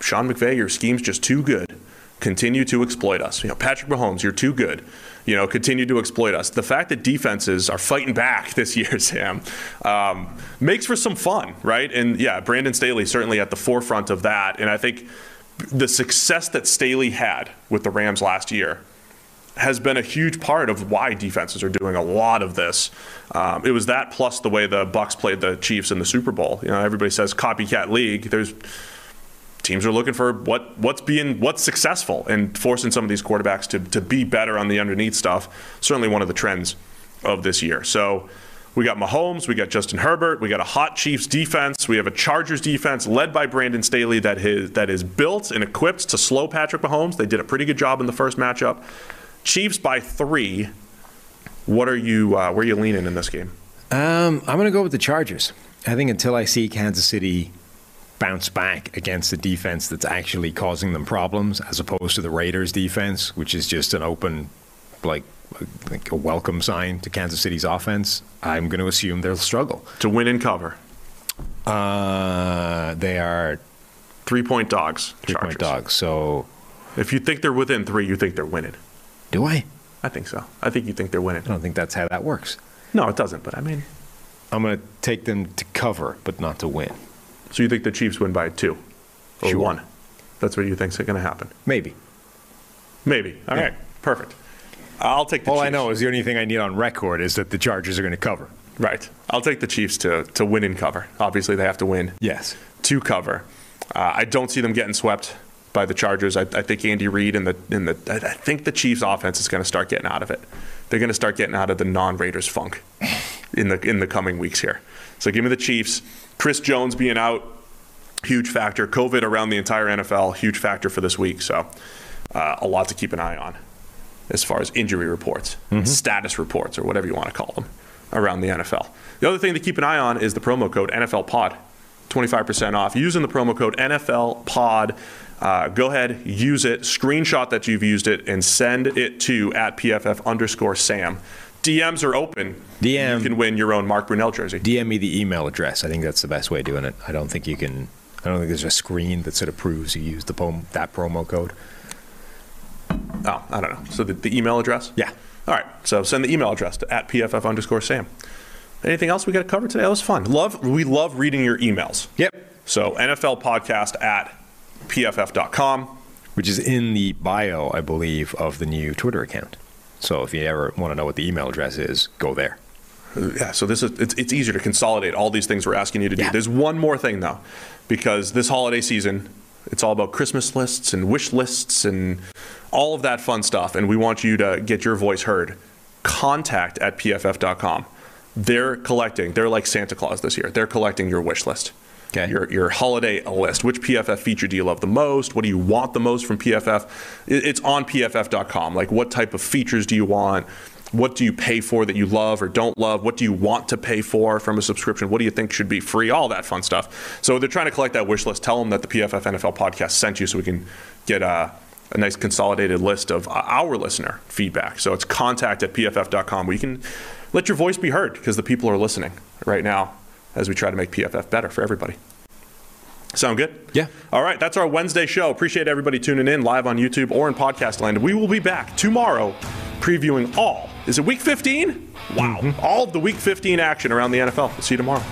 Sean McVay, your scheme's just too good." continue to exploit us. You know, Patrick Mahomes, you're too good. You know, continue to exploit us. The fact that defenses are fighting back (laughs) this year, Sam, um, makes for some fun, right? And yeah, Brandon Staley certainly at the forefront of that. And I think the success that Staley had with the Rams last year has been a huge part of why defenses are doing a lot of this. Um, it was that plus the way the Bucs played the Chiefs in the Super Bowl. You know, everybody says copycat league. There's teams are looking for what what's being what's successful and forcing some of these quarterbacks to to be better on the underneath stuff. Certainly one of the trends of this year. So we got Mahomes, we got Justin Herbert, we got a hot Chiefs defense, we have a Chargers defense led by Brandon Staley that is that is built and equipped to slow Patrick Mahomes. They did a pretty good job in the first matchup. Chiefs by three. What are you? Uh, where are you leaning in this game? Um, I'm going to go with the Chargers. I think until I see Kansas City bounce back against a defense that's actually causing them problems, as opposed to the Raiders' defense, which is just an open, like, like a welcome sign to Kansas City's offense. I'm going to assume they'll struggle to win and cover. Uh, they are three point dogs. Three Chargers. point dogs. So, if you think they're within three, you think they're winning. Do I? I think so. I think you think they're winning. I don't think that's how that works. No, it doesn't. But I mean, I'm going to take them to cover, but not to win. So you think the Chiefs win by two or sure. one? That's what you think's going to happen? Maybe. Maybe. All yeah. right. Perfect. I'll take the All Chiefs. I know is the only thing I need on record is that the Chargers are going to cover. Right. I'll take the Chiefs to, to win and cover. Obviously, they have to win. Yes. To cover. Uh, I don't see them getting swept by the Chargers. I, I think Andy Reid and the in the I think the Chiefs offense is going to start getting out of it. They're going to start getting out of the non-Raiders funk in the in the coming weeks here. So give me the Chiefs. Chris Jones being out, huge factor. COVID around the entire NFL, huge factor for this week. So uh, a lot to keep an eye on as far as injury reports, mm-hmm. status reports, or whatever you want to call them around the NFL. The other thing to keep an eye on is the promo code NFL Pod. 25% off using the promo code NFL Pod. Uh, go ahead, use it, screenshot that you've used it, and send it to at PFF underscore Sam. DMs are open. DM. You can win your own Mark Brunell jersey. DM me the email address. I think that's the best way of doing it. I don't think you can. I don't think there's a screen that sort of proves you used the pom- that promo code. Oh, I don't know. So the, the email address? Yeah. All right. So send the email address to at pff underscore Sam. Anything else we got to cover today? That was fun. Love. We love reading your emails. Yep. So NFL podcast at pff.com, which is in the bio, I believe, of the new Twitter account. So if you ever want to know what the email address is, go there. Yeah, so this is it's, it's easier to consolidate all these things we're asking you to do. Yeah. There's one more thing though, because this holiday season, it's all about Christmas lists and wish lists and all of that fun stuff, and we want you to get your voice heard. Contact at pff.com. They're collecting. They're like Santa Claus this year. They're collecting your wish list. Okay. Your, your holiday list. Which PFF feature do you love the most? What do you want the most from PFF? It's on PFF.com. Like, what type of features do you want? What do you pay for that you love or don't love? What do you want to pay for from a subscription? What do you think should be free? All that fun stuff. So they're trying to collect that wish list. Tell them that the PFF NFL podcast sent you so we can get uh, a nice consolidated list of our listener feedback. So it's contact at pff.com you can let your voice be heard because the people are listening right now as we try to make PFF better for everybody. Sound good? Yeah. All right, that's our Wednesday show. Appreciate everybody tuning in live on YouTube or in podcast land. We will be back tomorrow previewing all. Is it week 15? Wow. Mm-hmm. All of the week 15 action around the NFL. We'll see you tomorrow.